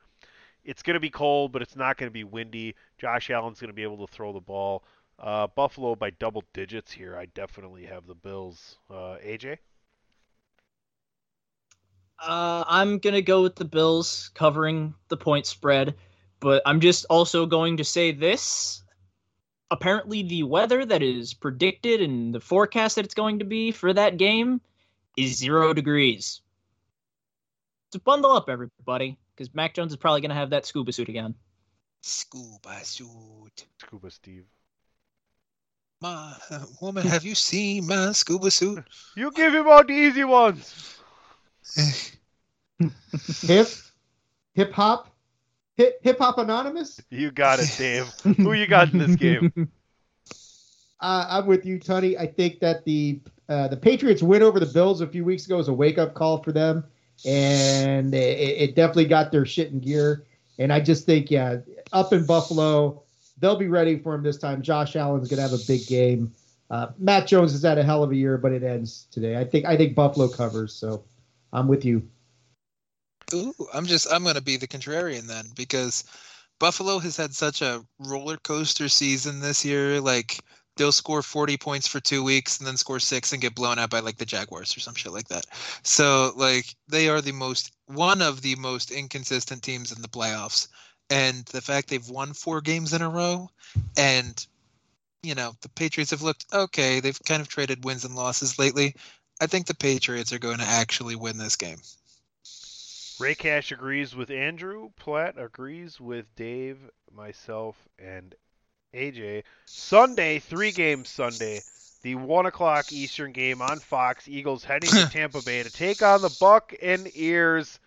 It's going to be cold, but it's not going to be windy. Josh Allen's going to be able to throw the ball. Uh, Buffalo by double digits here. I definitely have the Bills. Uh, AJ? Uh, I'm gonna go with the Bills covering the point spread, but I'm just also going to say this. Apparently, the weather that is predicted and the forecast that it's going to be for that game is zero degrees. So bundle up, everybody, because Mac Jones is probably gonna have that scuba suit again. Scuba suit. Scuba Steve. My woman, have you seen my scuba suit? You give him all the easy ones. Hip, hip hop, hip hip hop anonymous. You got it, Dave. Who you got in this game? Uh, I'm with you, Tony. I think that the uh, the Patriots win over the Bills a few weeks ago was a wake up call for them, and it, it definitely got their shit in gear. And I just think, yeah, up in Buffalo, they'll be ready for him this time. Josh Allen's gonna have a big game. Uh, Mac Jones has had a hell of a year, but it ends today. I think I think Buffalo covers, so I'm with you. Ooh, I'm just I'm gonna be the contrarian then because Buffalo has had such a roller coaster season this year. Like they'll score 40 points for two weeks and then score six and get blown out by like the Jaguars or some shit like that. So like they are the most one of the most inconsistent teams in the playoffs. And the fact they've won four games in a row and you know, the Patriots have looked okay. They've kind of traded wins and losses lately. I think the Patriots are going to actually win this game. Ray Cash agrees with Andrew. Platt agrees with Dave, myself, and AJ. Sunday, three games Sunday. The one o'clock Eastern game on Fox. Eagles heading to Tampa Bay to take on the Buck and Ears.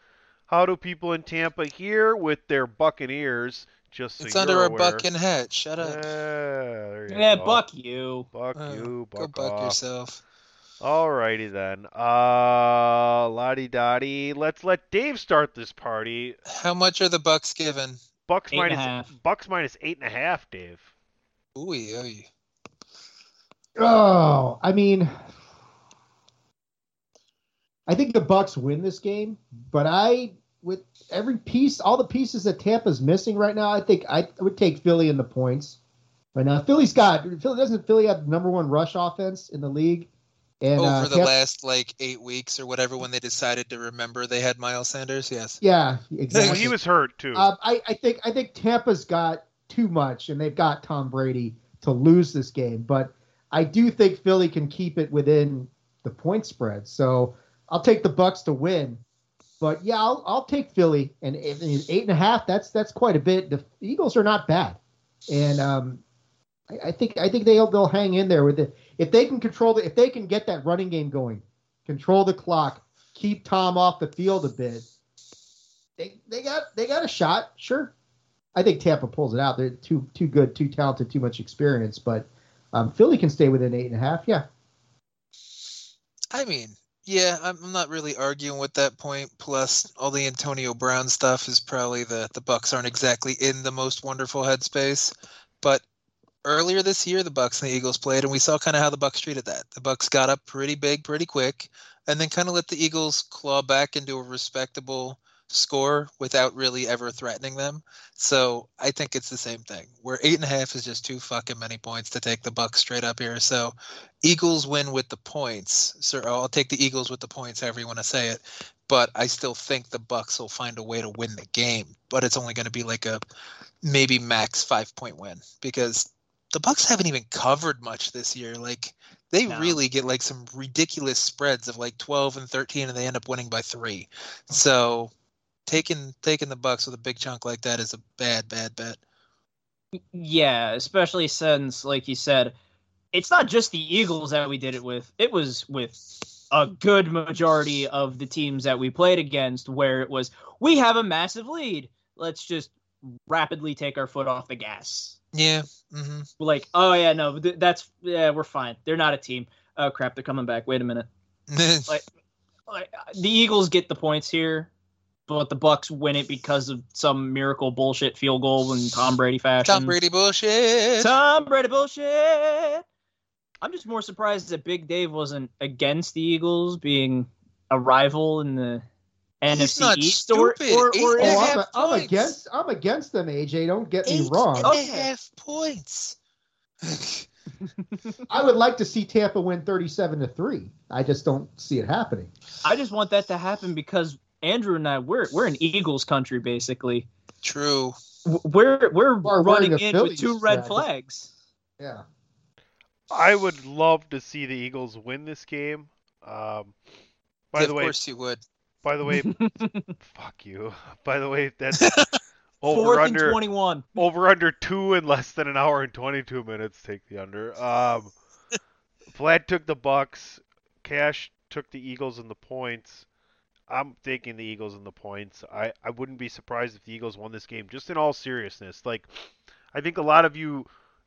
How do people in Tampa hear with their Buccaneers? Just so it's you're under a aware. buck and hat. Shut Yeah, up. there you Yeah, go. buck you. Buck Uh, you, Go buck buck off. yourself. Alrighty then. Uh, lottie dottie. Let's let Dave start this party. How much are the Bucks given? Bucks Eight minus. Bucks minus eight and a half. Dave. Ooh, ooh. Oh, I mean, I think the Bucks win this game, but I with every piece, all the pieces that Tampa's missing right now, I think I would take Philly in the points. Right now, Philly's got Philly doesn't Philly have the number one rush offense in the league, and Over uh, the Tampa- last like eight weeks or whatever, when they decided to remember they had Miles Sanders. Yes. yeah, Well, exactly. he was hurt too. Um, I, I think I think Tampa's got too much, and they've got Tom Brady to lose this game. But I do think Philly can keep it within the point spread. So I'll take the Bucks to win. But yeah, I'll, I'll take Philly, and, eight and a half. That's that's quite a bit. The Eagles are not bad, and um, I, I think I think they'll they'll hang in there with it if they can control the if they can get that running game going, control the clock, keep Tom off the field a bit they they got they got a shot. Sure, I think Tampa pulls it out. They're too too good, too talented, too much experience. But um, Philly can stay within eight and a half. Yeah, I mean, yeah, I'm not really arguing with that point. Plus, all the Antonio Brown stuff is probably the the Bucks aren't exactly in the most wonderful headspace. But earlier this year, the Bucks and the Eagles played, and we saw kind of how the Bucks treated that. The Bucks got up pretty big, pretty quick, and then kind of let the Eagles claw back into a respectable score without really ever threatening them. So I think it's the same thing. Where eight and a half is just too fucking many points to take the Bucks straight up here. So Eagles win with the points. So I'll take the Eagles with the points, however you want to say it. But I still think the Bucks will find a way to win the game. But it's only going to be like a maybe max five point win because the Bucks haven't even covered much this year. Like they No. really get like some ridiculous spreads of like twelve and thirteen, and they end up winning by three. So taking taking the Bucks with a big chunk like that is a bad bad bet. Yeah, especially since, like you said, it's not just the Eagles that we did it with. It was with a good majority of the teams that we played against, where it was we have a massive lead. Let's just rapidly take our foot off the gas. Yeah. hmm Like, oh yeah, no, that's yeah, we're fine. They're not a team. Oh crap, they're coming back. Wait a minute. Like, like the Eagles get the points here, but the Bucks win it because of some miracle bullshit field goal in Tom Brady fashion. Tom Brady bullshit. Tom Brady bullshit. I'm just more surprised that Big Dave wasn't against the Eagles being a rival in the He's NFC not East or stupid. or, Eight or and a is- Oh, I'm, I'm against. I'm against them, AJ. Don't get me wrong. and a Okay. half points. I would like to see Tampa win 37 to three. I just don't see it happening. I just want that to happen because Andrew and I we're we're in Eagles country basically. True. We're we're Well, we're running in Phillies with two red strategy. flags. Yeah. I would love to see the Eagles win this game. Um, by Yeah, the of way, course you would. by the way, fuck you. By the way, that's over and under 21. over under two in less than an hour and 22 minutes. Take the under. Um, Platt took the Bucks. Cash took the Eagles and the points. I'm taking the Eagles and the points. I, I wouldn't be surprised if the Eagles won this game. Just in all seriousness, like I think a lot of you,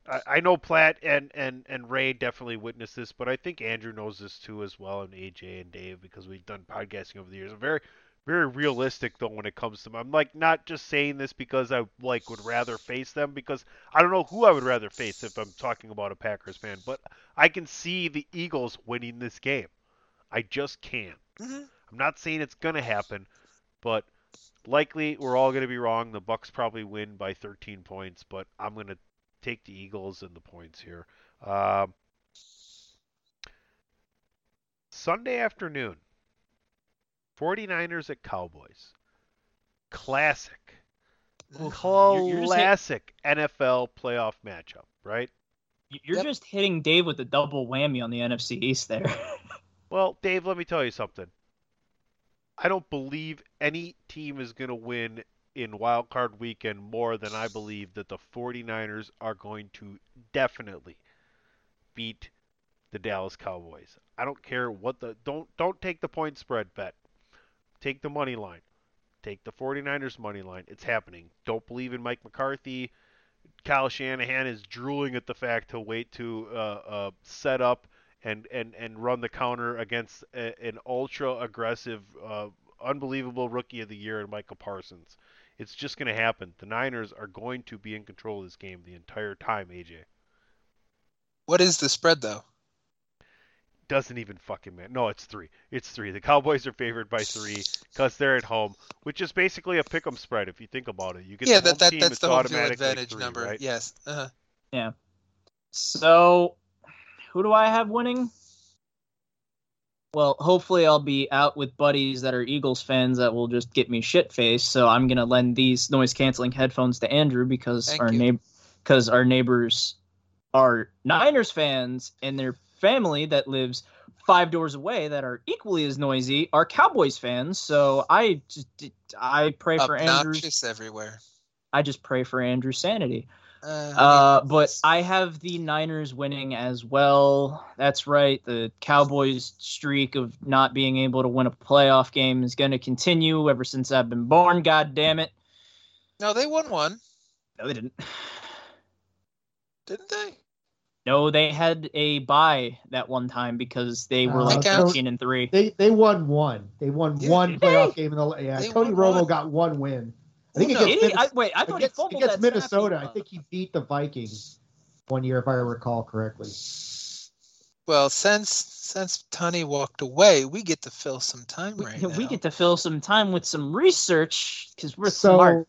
I, I know Platt and, and, and Ray definitely witnessed this, but I think Andrew knows this too as well, and AJ and Dave because we've done podcasting over the years. I'm very very realistic though when it comes to them. I'm like not just saying this because I like would rather face them because I don't know who I would rather face if I'm talking about a Packers fan, but I can see the Eagles winning this game. I just can. Mhm. I'm not saying it's gonna happen, but likely we're all gonna be wrong. The Bucks probably win by 13 points, but I'm gonna take the Eagles and the points here. Um, Sunday afternoon, 49ers at Cowboys. Classic. You're- you're just hit- Classic NFL playoff matchup, right? You're Yep. just hitting Dave with a double whammy on the NFC East there. Well, Dave, let me tell you something. I don't believe any team is going to win in wild card weekend more than I believe that the 49ers are going to definitely beat the Dallas Cowboys. I don't care what the don't don't take the point spread bet. Take the money line. Take the 49ers money line. It's happening. Don't believe in Mike McCarthy. Kyle Shanahan is drooling at the fact to wait to uh, uh, set up and, and, and run the counter against a, an ultra aggressive, uh, unbelievable rookie of the year in Michael Parsons. It's just going to happen. The Niners are going to be in control of this game the entire time, AJ. What is the spread though? Doesn't even fucking matter. No, it's three. It's three. The Cowboys are favored by three because they're at home, which is basically a pick 'em spread if you think about it. You get Yeah, the home that, that team, that's it's the home field automatically advantage three, number. right? Yes. Uh-huh. So, who do I have winning? Well, hopefully I'll be out with buddies that are Eagles fans that will just get me shit faced. So I'm gonna lend these noise canceling headphones to Andrew because Thank our neighbor because our neighbors are Niners fans and their family that lives five doors away that are equally as noisy are Cowboys fans. So I just I pray for Obnoxious everywhere. I just pray for Andrew's sanity. Uh, Uh, but I have the Niners winning as well. That's right. The Cowboys' streak of not being able to win a playoff game is going to continue ever since I've been born. God damn it! no, they won one, No, they didn't. didn't they? No, they had a bye that one time because they were Uh, like so- thirteen and three. They they won one. They won Yeah, one playoff they? game in the yeah. They Tony Romo one. got one win. I think Who it gets he? I, wait, I thought against, he fumbled against that Minnesota. snap. I think he beat the Vikings one year, if I recall correctly. Well, since since Tony walked away, we get to fill some time we, right we now. get to fill some time with some research because we're so, smart.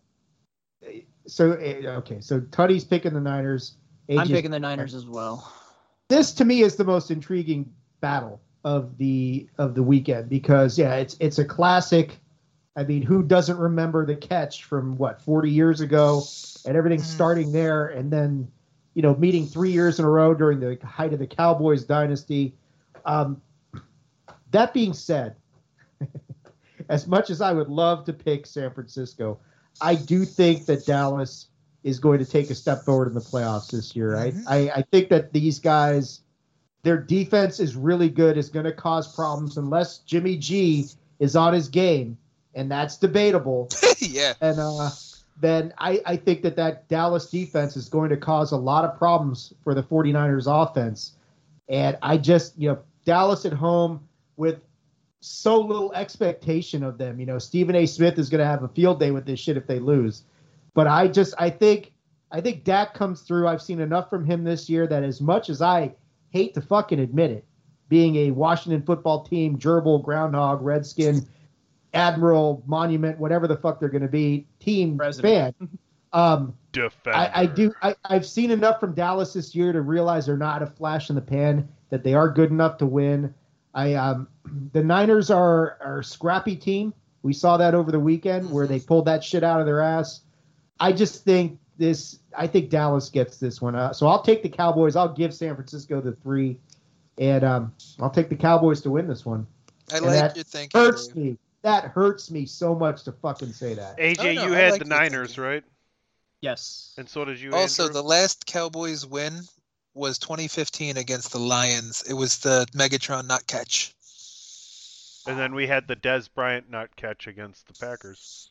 so eh, okay. So Tunney's picking the Niners. I'm picking the Niners as well. this to me is the most intriguing battle of the of the weekend because yeah, it's it's a classic. I mean, who doesn't remember the catch from what 40 years ago and everything Mhm. starting there and then you know meeting 3 years in a row during the height of the Cowboys dynasty. Um, that being said, as much as I would love to pick San Francisco, I do think that Dallas is going to take a step forward in the playoffs this year. Mhm. I, I I think that these guys, their defense is really good. Is going to cause problems unless Jimmy G is on his game, and that's debatable. yeah. And uh, then I, I think that that Dallas defense is going to cause a lot of problems for the 49ers offense. And I just, you know, Dallas at home with so little expectation of them. You know, Stephen A. Smith is going to have a field day with this shit if they lose. But I just, I think, I think Dak comes through. I've seen enough from him this year that as much as I hate to fucking admit it, being a Washington football team, gerbil, groundhog, redskin, admiral, monument, whatever the fuck they're going to be, team President. fan. Um, Defender. I, I do. I, I've seen enough from Dallas this year to realize they're not a flash in the pan. That they are good enough to win. I um, the Niners are are a scrappy team. We saw that over the weekend where they pulled that shit out of their ass. I just think this. I think Dallas gets this one. Uh, so I'll take the Cowboys. I'll give San Francisco the three, and um, I'll take the Cowboys to win this one. I And like that your thinking. Hurts me. That hurts me so much to fucking say that. AJ, Oh, no, you I had like the your Niners, right? Yes. And so did you. Also, Andrew? the last Cowboys win was 2015 against the Lions. It was the Megatron not catch. and then we had the Dez Bryant not catch against the Packers.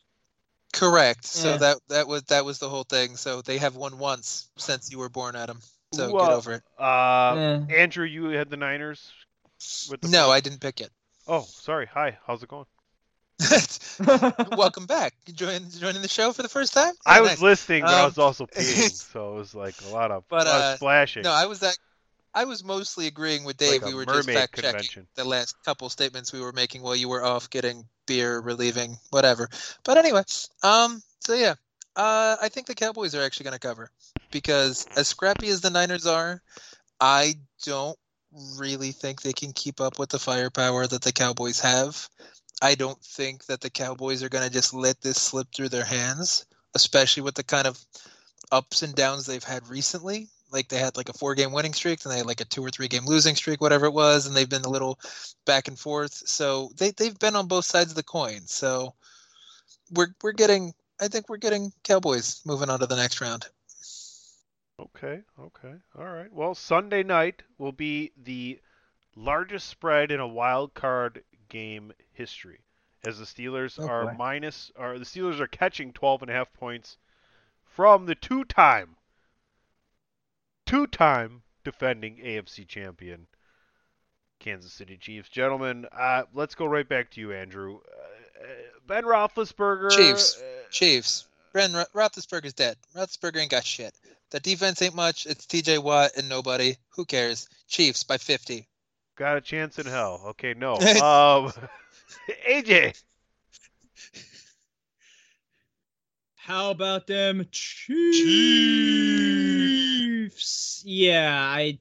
Correct. So Yeah. that that was that was the whole thing. So they have won once since you were born, Adam. So Who, get over it. Uh, Eh. Andrew, you had the Niners. With the No, I didn't pick it. Oh, sorry. Hi. How's it going? Welcome back. You join joining the show for the first time? I was nice. listening, but I Um, was also peeing, so it was like a lot of But, lot of uh, splashing. No, I was that. I was mostly agreeing with Dave. Like we were just fact checking the last couple statements we were making while you were off getting beer, relieving, whatever. But anyway, um, so yeah, uh, I think the Cowboys are actually going to cover because as scrappy as the Niners are, I don't really think they can keep up with the firepower that the Cowboys have. I don't think that the Cowboys are going to just let this slip through their hands, especially with the kind of ups and downs they've had recently. Like they had like a four game winning streak, and they had like a two or three game losing streak, whatever it was, and they've been a little back and forth. So they they've been on both sides of the coin. So we're we're getting I think we're getting Cowboys moving on to the next round. Okay, okay, all right. Well, Sunday night will be the largest spread in a wild card game history, as the Steelers Oh, are boy. minus, are the Steelers are catching 12 and a half points from the two-time, two-time defending AFC champion Kansas City Chiefs. Gentlemen, uh, let's go right back to you, Andrew. Uh, ben Roethlisberger. Chiefs. uh, Chiefs. Ben Ro- Roethlisberger's dead. Roethlisberger ain't got shit. The defense ain't much. It's T.J. Watt and nobody. Who cares? Chiefs by 50. Got a chance in hell. Okay, no. um, AJ. How about them Chiefs? Yeah, I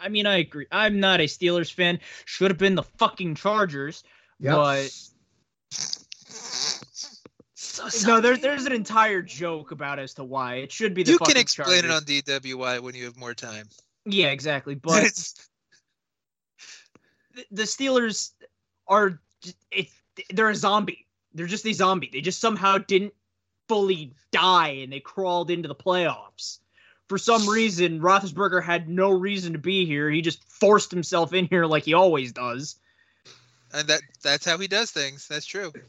I mean I agree. I'm not a Steelers fan. Should have been the fucking Chargers. Yep. But no, there's there's an entire joke about as to why it should be the You fucking can explain Chargers. it on DWI when you have more time. Yeah, exactly. But the- Steelers are it they're a zombie. They're just a zombie. They just somehow didn't fully die and they crawled into the playoffs. For some reason, Roethlisberger had no reason to be here. He just forced himself in here like he always does. and that that's how he does things. That's true.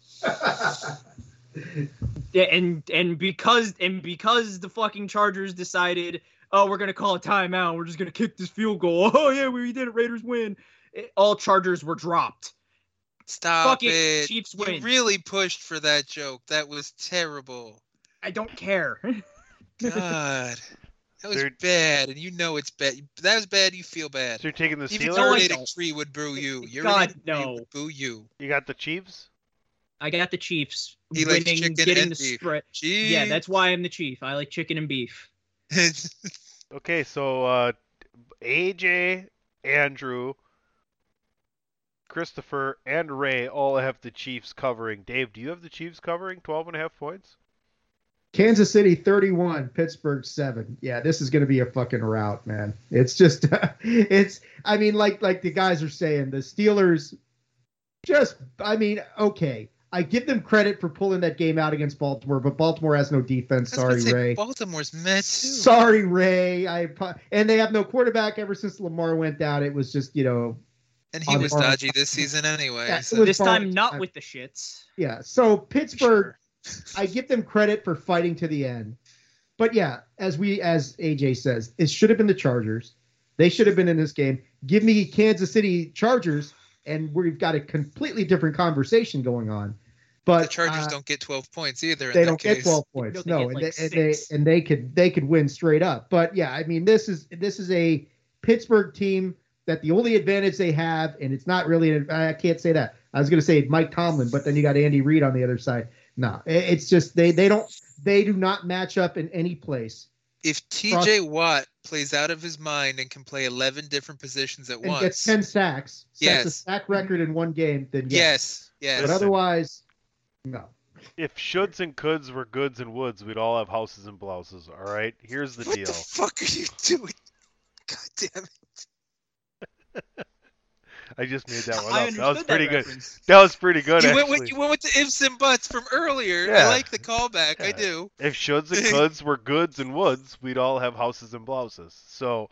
Yeah, and and because and because the fucking Chargers decided, oh, we're gonna call a timeout. We're just gonna kick this field goal. Oh yeah, we did it. Raiders win. It- all Chargers were dropped. Stop Fuck it, it. Chiefs You win. really pushed for that joke. That was terrible. I don't care. God. That was They're- bad, and you know it's bad. That was bad. You feel bad. So you're taking the Even Steelers? No, I tree would boo you. Your God, urinating no. would boo you. You got the Chiefs? I got the Chiefs He likes winning, chicken getting and the beef. spread. Gee. Yeah, that's why I'm the chief. I like chicken and beef. Okay, so uh, AJ, Andrew, Christopher, and Ray all have the Chiefs covering. Dave, do you have the Chiefs covering 12 and a half points? Kansas City 31, Pittsburgh 7. Yeah, this is going to be a fucking rout, man. It's just it's I mean like like the guys are saying the Steelers just I mean, okay. I give them credit for pulling that game out against Baltimore, but Baltimore has no defense. I was gonna Sorry, Ray. Baltimore's mad too. Sorry, Ray. I and they have no quarterback ever since Lamar went down. It was just, you know, And he was the- dodgy this season anyway. Yeah, so- This time, not with the shits. Yeah. So Pittsburgh, Sure. I give them credit for fighting to the end. But yeah, as we as AJ says, it should have been the Chargers. They should have been in this game. Give me Kansas City Chargers, and we've got a completely different conversation going on. But the Chargers uh, don't get 12 points either. they in that don't get 12 points. No, and, like they, and they and they could they could win straight up. But yeah, I mean this is this is a Pittsburgh team that the only advantage they have, and it's not really, an, I can't say that. I was going to say Mike Tomlin, but then you got Andy Reid on the other side. No, it's just they they don't they do not match up in any place If TJ Watt plays out of his mind and can play 11 different positions at and once. gets ten sacks, sets a sack record in one game. Then yes, yes. but otherwise, no. If shoulds and coulds were goods and woods, we'd all have houses and blouses. All right. Here's the what deal. What the fuck are you doing? God damn it. I just made that one I up. That was understood that pretty good. That was pretty good. You went, with, you went with the ifs and buts from earlier. Yeah. I like the callback. I do. If shoulds and coulds were goods and woods, we'd all have houses and blouses. So,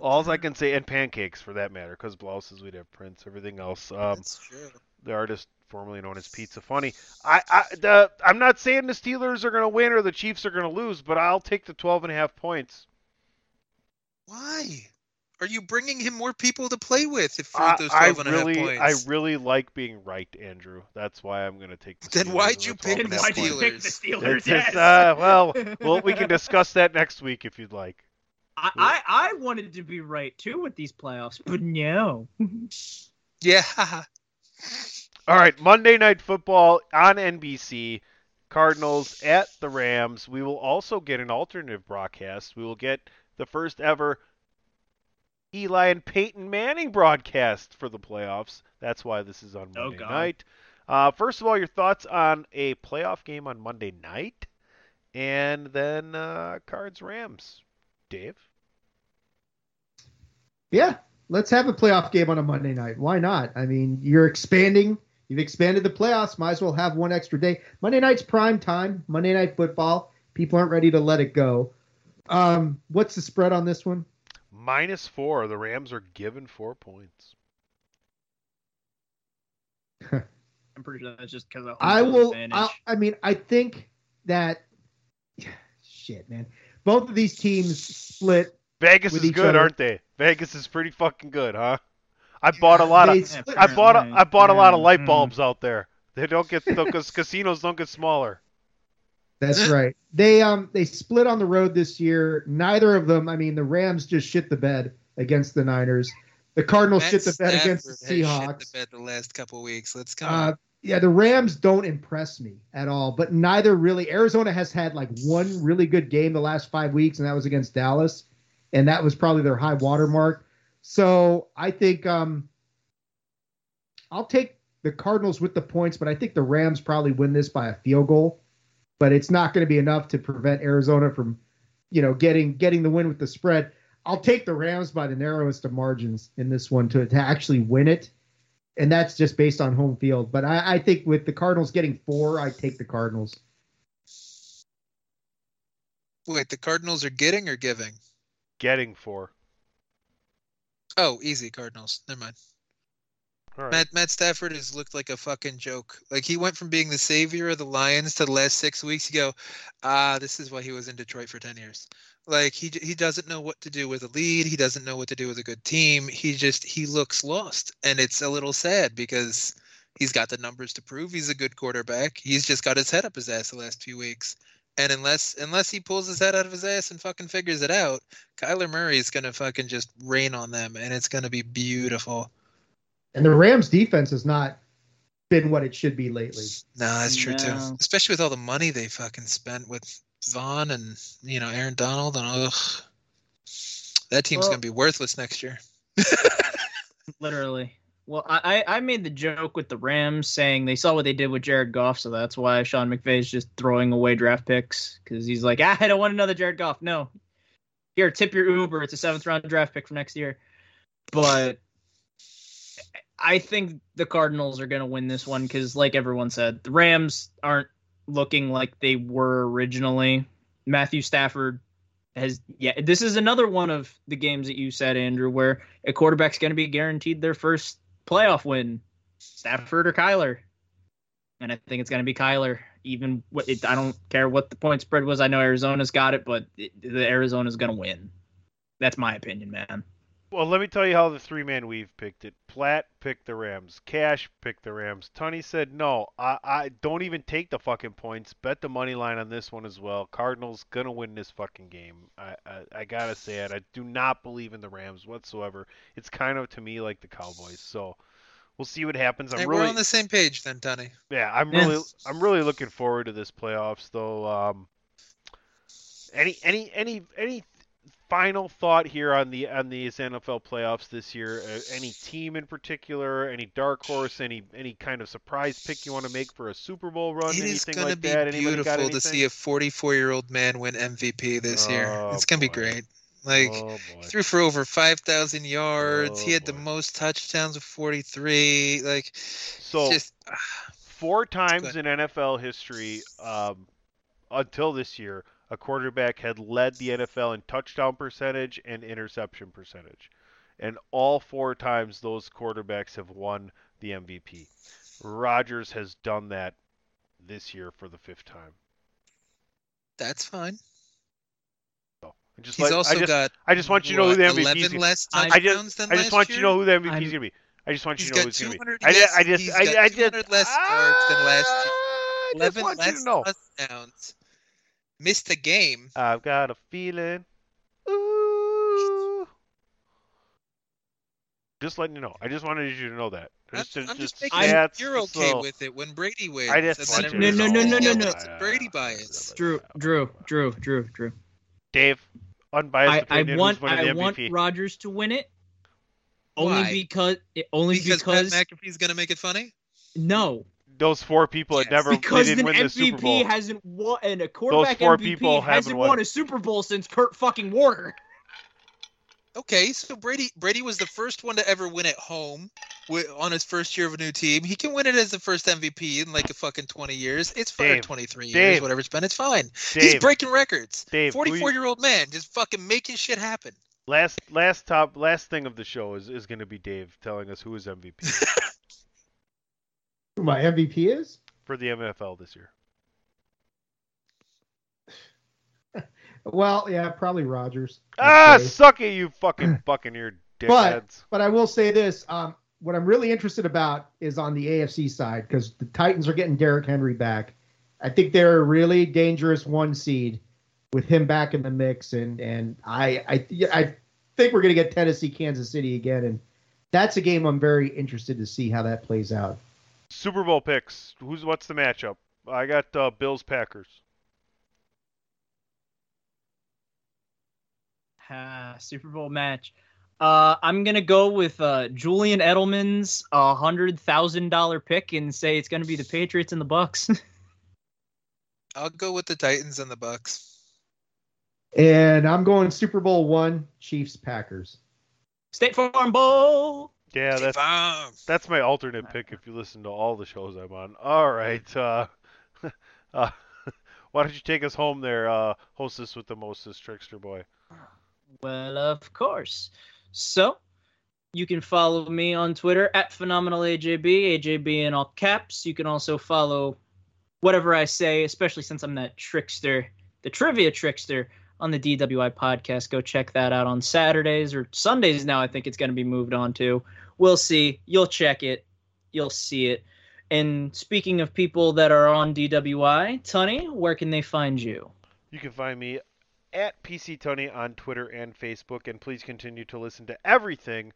all I can say, and pancakes for that matter, because blouses we'd have prints. Everything else, um, That's true. the artist formerly known as Pizza Funny. I, I, the, I'm not saying the Steelers are going to win or the Chiefs are going to lose, but I'll take the 12 and a half points. Why? Are you bringing him more people to play with if for I, those I 12 and a half really, I really like being right, Andrew. That's why I'm going to take the Then why'd you the pick the a Why'd you pick the Steelers? Steelers? It's, Yes. it's, uh, well, well, we can discuss that next week if you'd like. I, I I wanted to be right too with these playoffs, but no. Yeah. All right, Monday Night Football on NBC. Cardinals at the Rams. We will also get an alternative broadcast. We will get the first ever Eli and Peyton Manning broadcast for the playoffs. That's why this is on Oh, Monday God. night. Uh, first of all, your thoughts on a playoff game on Monday night, and then uh, Cards Rams. Dave. Yeah, let's have a playoff game on a Monday night. Why not? I mean, you're expanding. You've expanded the playoffs. Might as well have one extra day. Monday night's prime time. Monday night football. People aren't ready to let it go. Um, what's the spread on this one? Minus four. The Rams are given four points. I'm pretty sure that's just because of I will. I, I mean, I think that. Shit, man. Both of these teams split. Vegas is good, other. aren't they? Vegas is pretty fucking good, huh? I bought a lot of split- I bought a, I bought a lot of light mm. bulbs out there. They don't get because casinos don't get smaller. That's right. They um they split on the road this year. Neither of them. I mean, the Rams just shit the bed against the Niners. The Cardinals Matt shit the bed against the Seahawks. Shit the bed the last couple weeks. Let's go. Uh, yeah, the Rams don't impress me at all, but neither really. Arizona has had like one really good game the last five weeks, and that was against Dallas, and that was probably their high water mark. So I think um, I'll take the Cardinals with the points, but I think the Rams probably win this by a field goal. But it's not going to be enough to prevent Arizona from, you know, getting getting the win with the spread. I'll take the Rams by the narrowest of margins in this one to, to actually win it and that's just based on home field. But I, I think with the Cardinals getting four, I take the Cardinals. Wait, the Cardinals are getting or giving? Getting four. Oh, easy Cardinals. Never mind. Right. Matt Matt Stafford has looked like a fucking joke. Like he went from being the savior of the Lions to the last six weeks. You go, ah, this is why he was in Detroit for ten years. Like he he doesn't know what to do with a lead. He doesn't know what to do with a good team. He just he looks lost, and it's a little sad because he's got the numbers to prove he's a good quarterback. He's just got his head up his ass the last few weeks. And unless unless he pulls his head out of his ass and fucking figures it out, Kyler Murray is gonna fucking just rain on them, and it's gonna be beautiful. And the Rams defense has not been what it should be lately. No, that's true too. Especially with all the money they fucking spent with Von and you know Aaron Donald and ugh, that team's Well- gonna be worthless next year. Literally. Well, I, I I made the joke with the Rams saying they saw what they did with Jared Goff, so that's why Sean McVay's just throwing away draft picks because he's like, ah, I don't want another Jared Goff. No, here, tip your Uber. It's a seventh round draft pick for next year. But I think the Cardinals are going to win this one because, like everyone said, the Rams aren't looking like they were originally. Matthew Stafford has, yeah, this is another one of the games that you said, Andrew, where a quarterback's going to be guaranteed their first playoff win, Stafford or Kyler. And I think it's going to be Kyler. Even what it, I don't care what the point spread was. I know Arizona's got it, but it, the Arizona's going to win. That's my opinion, man. Well, let me tell you how the three man weave picked it. Platt picked the Rams. Cash picked the Rams. Tunney said, no, I, I don't even take the fucking points. Bet the money line on this one as well. Cardinals gonna win this fucking game. I, I, I gotta say it. I do not believe in the Rams whatsoever. It's kind of to me like the Cowboys. So we'll see what happens. I'm Hey, really We're on the same page then, Donny. yeah, I'm Yes. really I'm really looking forward to this playoffs though. Um, any any any any final thought here on the on these NFL playoffs this year? Uh, any team in particular? Any dark horse? Any any kind of surprise pick you want to make for a Super Bowl run? It is going to be that? Beautiful to see a 44 year old man win MVP this year. Oh, It's going to be great. Like, oh he threw for over 5,000 yards. he Oh, had the most touchdowns of 43. Like, So just four times in NFL history, um, until this year, a quarterback had led the NFL in touchdown percentage and interception percentage. And all four times those quarterbacks have won the MVP. Rodgers has done that this year for the fifth time. that's fine. So, I just He's like- also I just, got I just want you to know who the MVP is. Less I- just, I just last want you to know who the MVP is going to be. I just want you to know who it's going to be. 200 I, just, I just, he's I, got I just, 200 less yards than last year. I just 11 want you to know. touchdowns. Missed a game. I've got a feeling. Ooh. Just letting you know. I just wanted you to know that. I'm, Just, I'm just just making stats, you're okay so- with it when Brady wins. I just and want then No, no, no, no, no, no. It's Brady bias. Drew, Drew, Drew, Drew, Drew, Drew. Dave, unbiased I, I want I the want MVP? Rodgers to win it. Only Why? because only Because, because, Pat McAfee's going to make it funny? no Those four people had Yes. never they because didn't an win the Super MVP Bowl. hasn't won and a quarterback four MVP people hasn't won. won a Super Bowl since Kurt fucking Warner. Okay, so Brady Brady was the first one to ever win at home wi- on his first year of a new team. He can win it as the first MVP in like a fucking 20 years. It's fine. Dave, 23 years, Dave, whatever it's been. It's fine. Dave, He's breaking records. Dave, who you- 44 year old man just fucking making shit happen. last last top last thing of the show is, is going to be Dave telling us who is MVP Who my MVP is? for the NFL this year. Well, yeah, probably Rodgers. Ah, suck it, you fucking Buccaneer But dickheads. but I will say this: um, what I'm really interested about is on the AFC side because the Titans are getting Derrick Henry back. I think they're a really dangerous one seed with him back in the mix, and and I I I think we're gonna get Tennessee, Kansas City again, and that's a game I'm very interested to see how that plays out. Super Bowl picks. Who's what's the matchup? I got uh, Bills Packers. Ah, Super Bowl match. Uh, I'm gonna go with uh, Julian Edelman's uh, hundred thousand dollar pick and say it's gonna be the Patriots and the Bucks. I'll go with the Titans and the Bucks. And I'm going Super Bowl one, Chiefs Packers. State Farm Bowl. Yeah, that's that's my alternate pick if you listen to all the shows I'm on. All right. Uh, uh, why don't you take us home there, uh, hostess with the mostest trickster boy? Well, of course. So, you can follow me on Twitter at phenomenalajb, AJB in all caps. You can also follow whatever I say, especially since I'm that trickster, the trivia trickster on the DWI podcast. Go check that out on Saturdays or Sundays now. I think it's going to be moved on to. We'll see. You'll check it. You'll see it. And speaking of people that are on DWI, Tunney, where can they find you? You can find me at PC Tunney on Twitter and Facebook, and please continue to listen to everything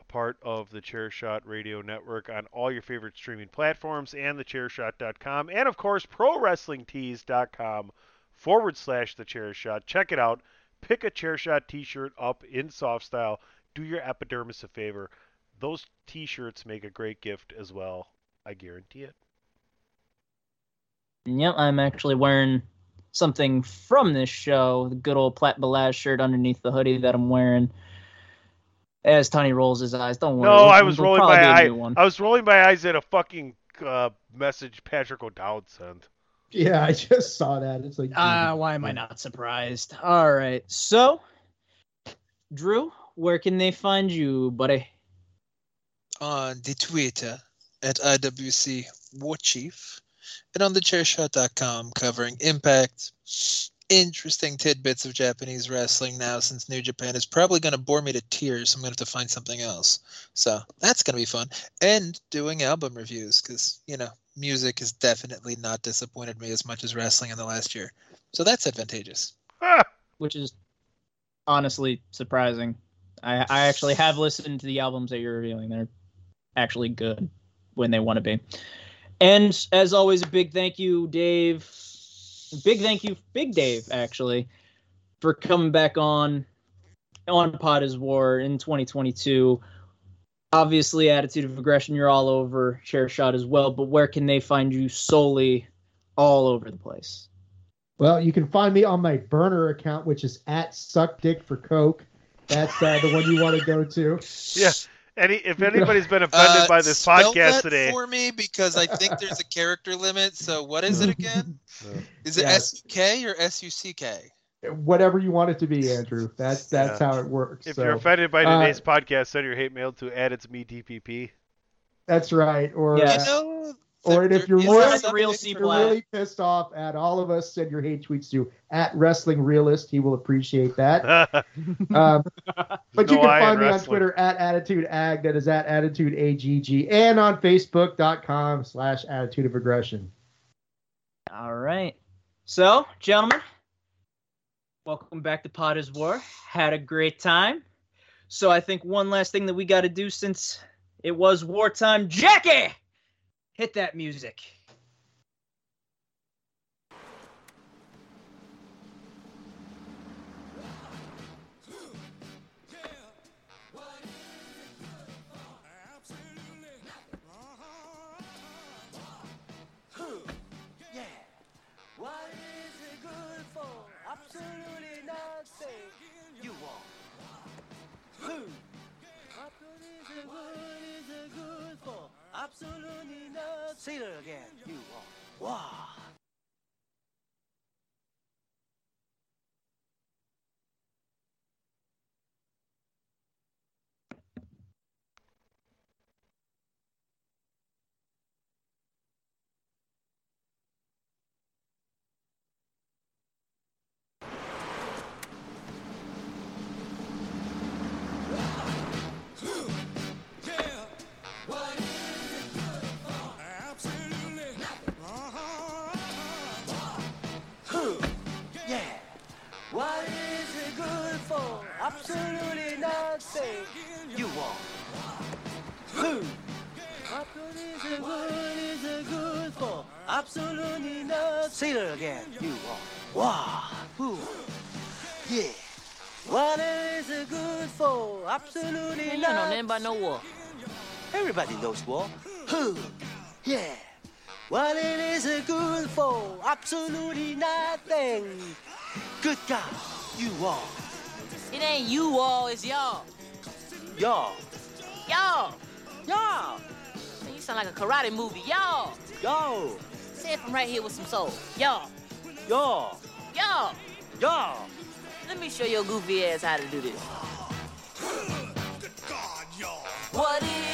a part of the Chairshot Radio Network on all your favorite streaming platforms and the thechairshot.com, and of course, ProWrestlingTees.com forward slash the chair shot. Check it out. Pick a chair shot t-shirt up in soft style. Do your epidermis a favor. Those t-shirts make a great gift as well. I guarantee it. Yep, I'm actually wearing something from this show, the good old Platt Balaz shirt underneath the hoodie that I'm wearing. As Tunney rolls his eyes, don't worry. No, I was rolling my be a eye. new one. I was rolling my eyes at a fucking uh, message Patrick O'Dowd sent. Yeah, I just saw that. It's like Ah, why am I not surprised? All right, so Drew, where can they find you, buddy? On the Twitter at IWC War Chief and on thechairshot.com covering Impact, interesting tidbits of Japanese wrestling now since New Japan is probably going to bore me to tears. So I'm going to have to find something else. So that's going to be fun. And doing album reviews because, you know, music has definitely not disappointed me as much as wrestling in the last year. So that's advantageous. which is honestly surprising. I, I actually have listened to the albums that you're reviewing. They're actually good when they want to be. And as always, a big thank you, Dave. Big thank you, Big Dave, actually, for coming back on on Pod is War in 2022. Obviously, Attitude of Aggression, you're all over Chair Shot as well, but where can they find you solely all over the place? Well, you can find me on my burner account, which is at Suck Dick for Coke. That's uh, the one you want to go to. Yeah. Any if anybody's been offended Uh, by this spell podcast that today, for me because I think there's a character limit. So what is it again? Is it Yeah. S U K or S U C K? Whatever you want it to be, Andrew. That's that's Yeah. how it works. if so, you're offended by uh, today's podcast, send your hate mail to add it's me DPP. that's right. Or Yeah. uh, You know, or there- if you're there is really, real if you're really pissed off at all of us, send your hate tweets to at Wrestling Realist. He will appreciate that. Um, but you can I find me on. Twitter at Attitude Ag. That is at Attitude AGG, and on Facebook.com slash Attitude of Aggression. All right. So, gentlemen, welcome back to POD is WAR. Had a great time. So, I think one last thing that we got to do since it was wartime. Jackie, hit that music. It good for? Absolutely nothing. Say it again. You want. Wow. Absolutely nothing. You want. Who? What is it good is it good for? Absolutely nothing. Say it again. You want. Wow. Who? Yeah. What is it good for? Absolutely Man, you know nothing. nothing no war. Everybody knows war. Who? Yeah. What it is it good for? Absolutely nothing. Good God, you all. It ain't you all, it's y'all. Y'all. Y'all. Y'all. Man, you sound like a karate movie. Y'all. Y'all. Say it from right here with some soul. Y'all. Y'all. Y'all. Y'all. Let me show your goofy ass how to do this. Good God, y'all. What is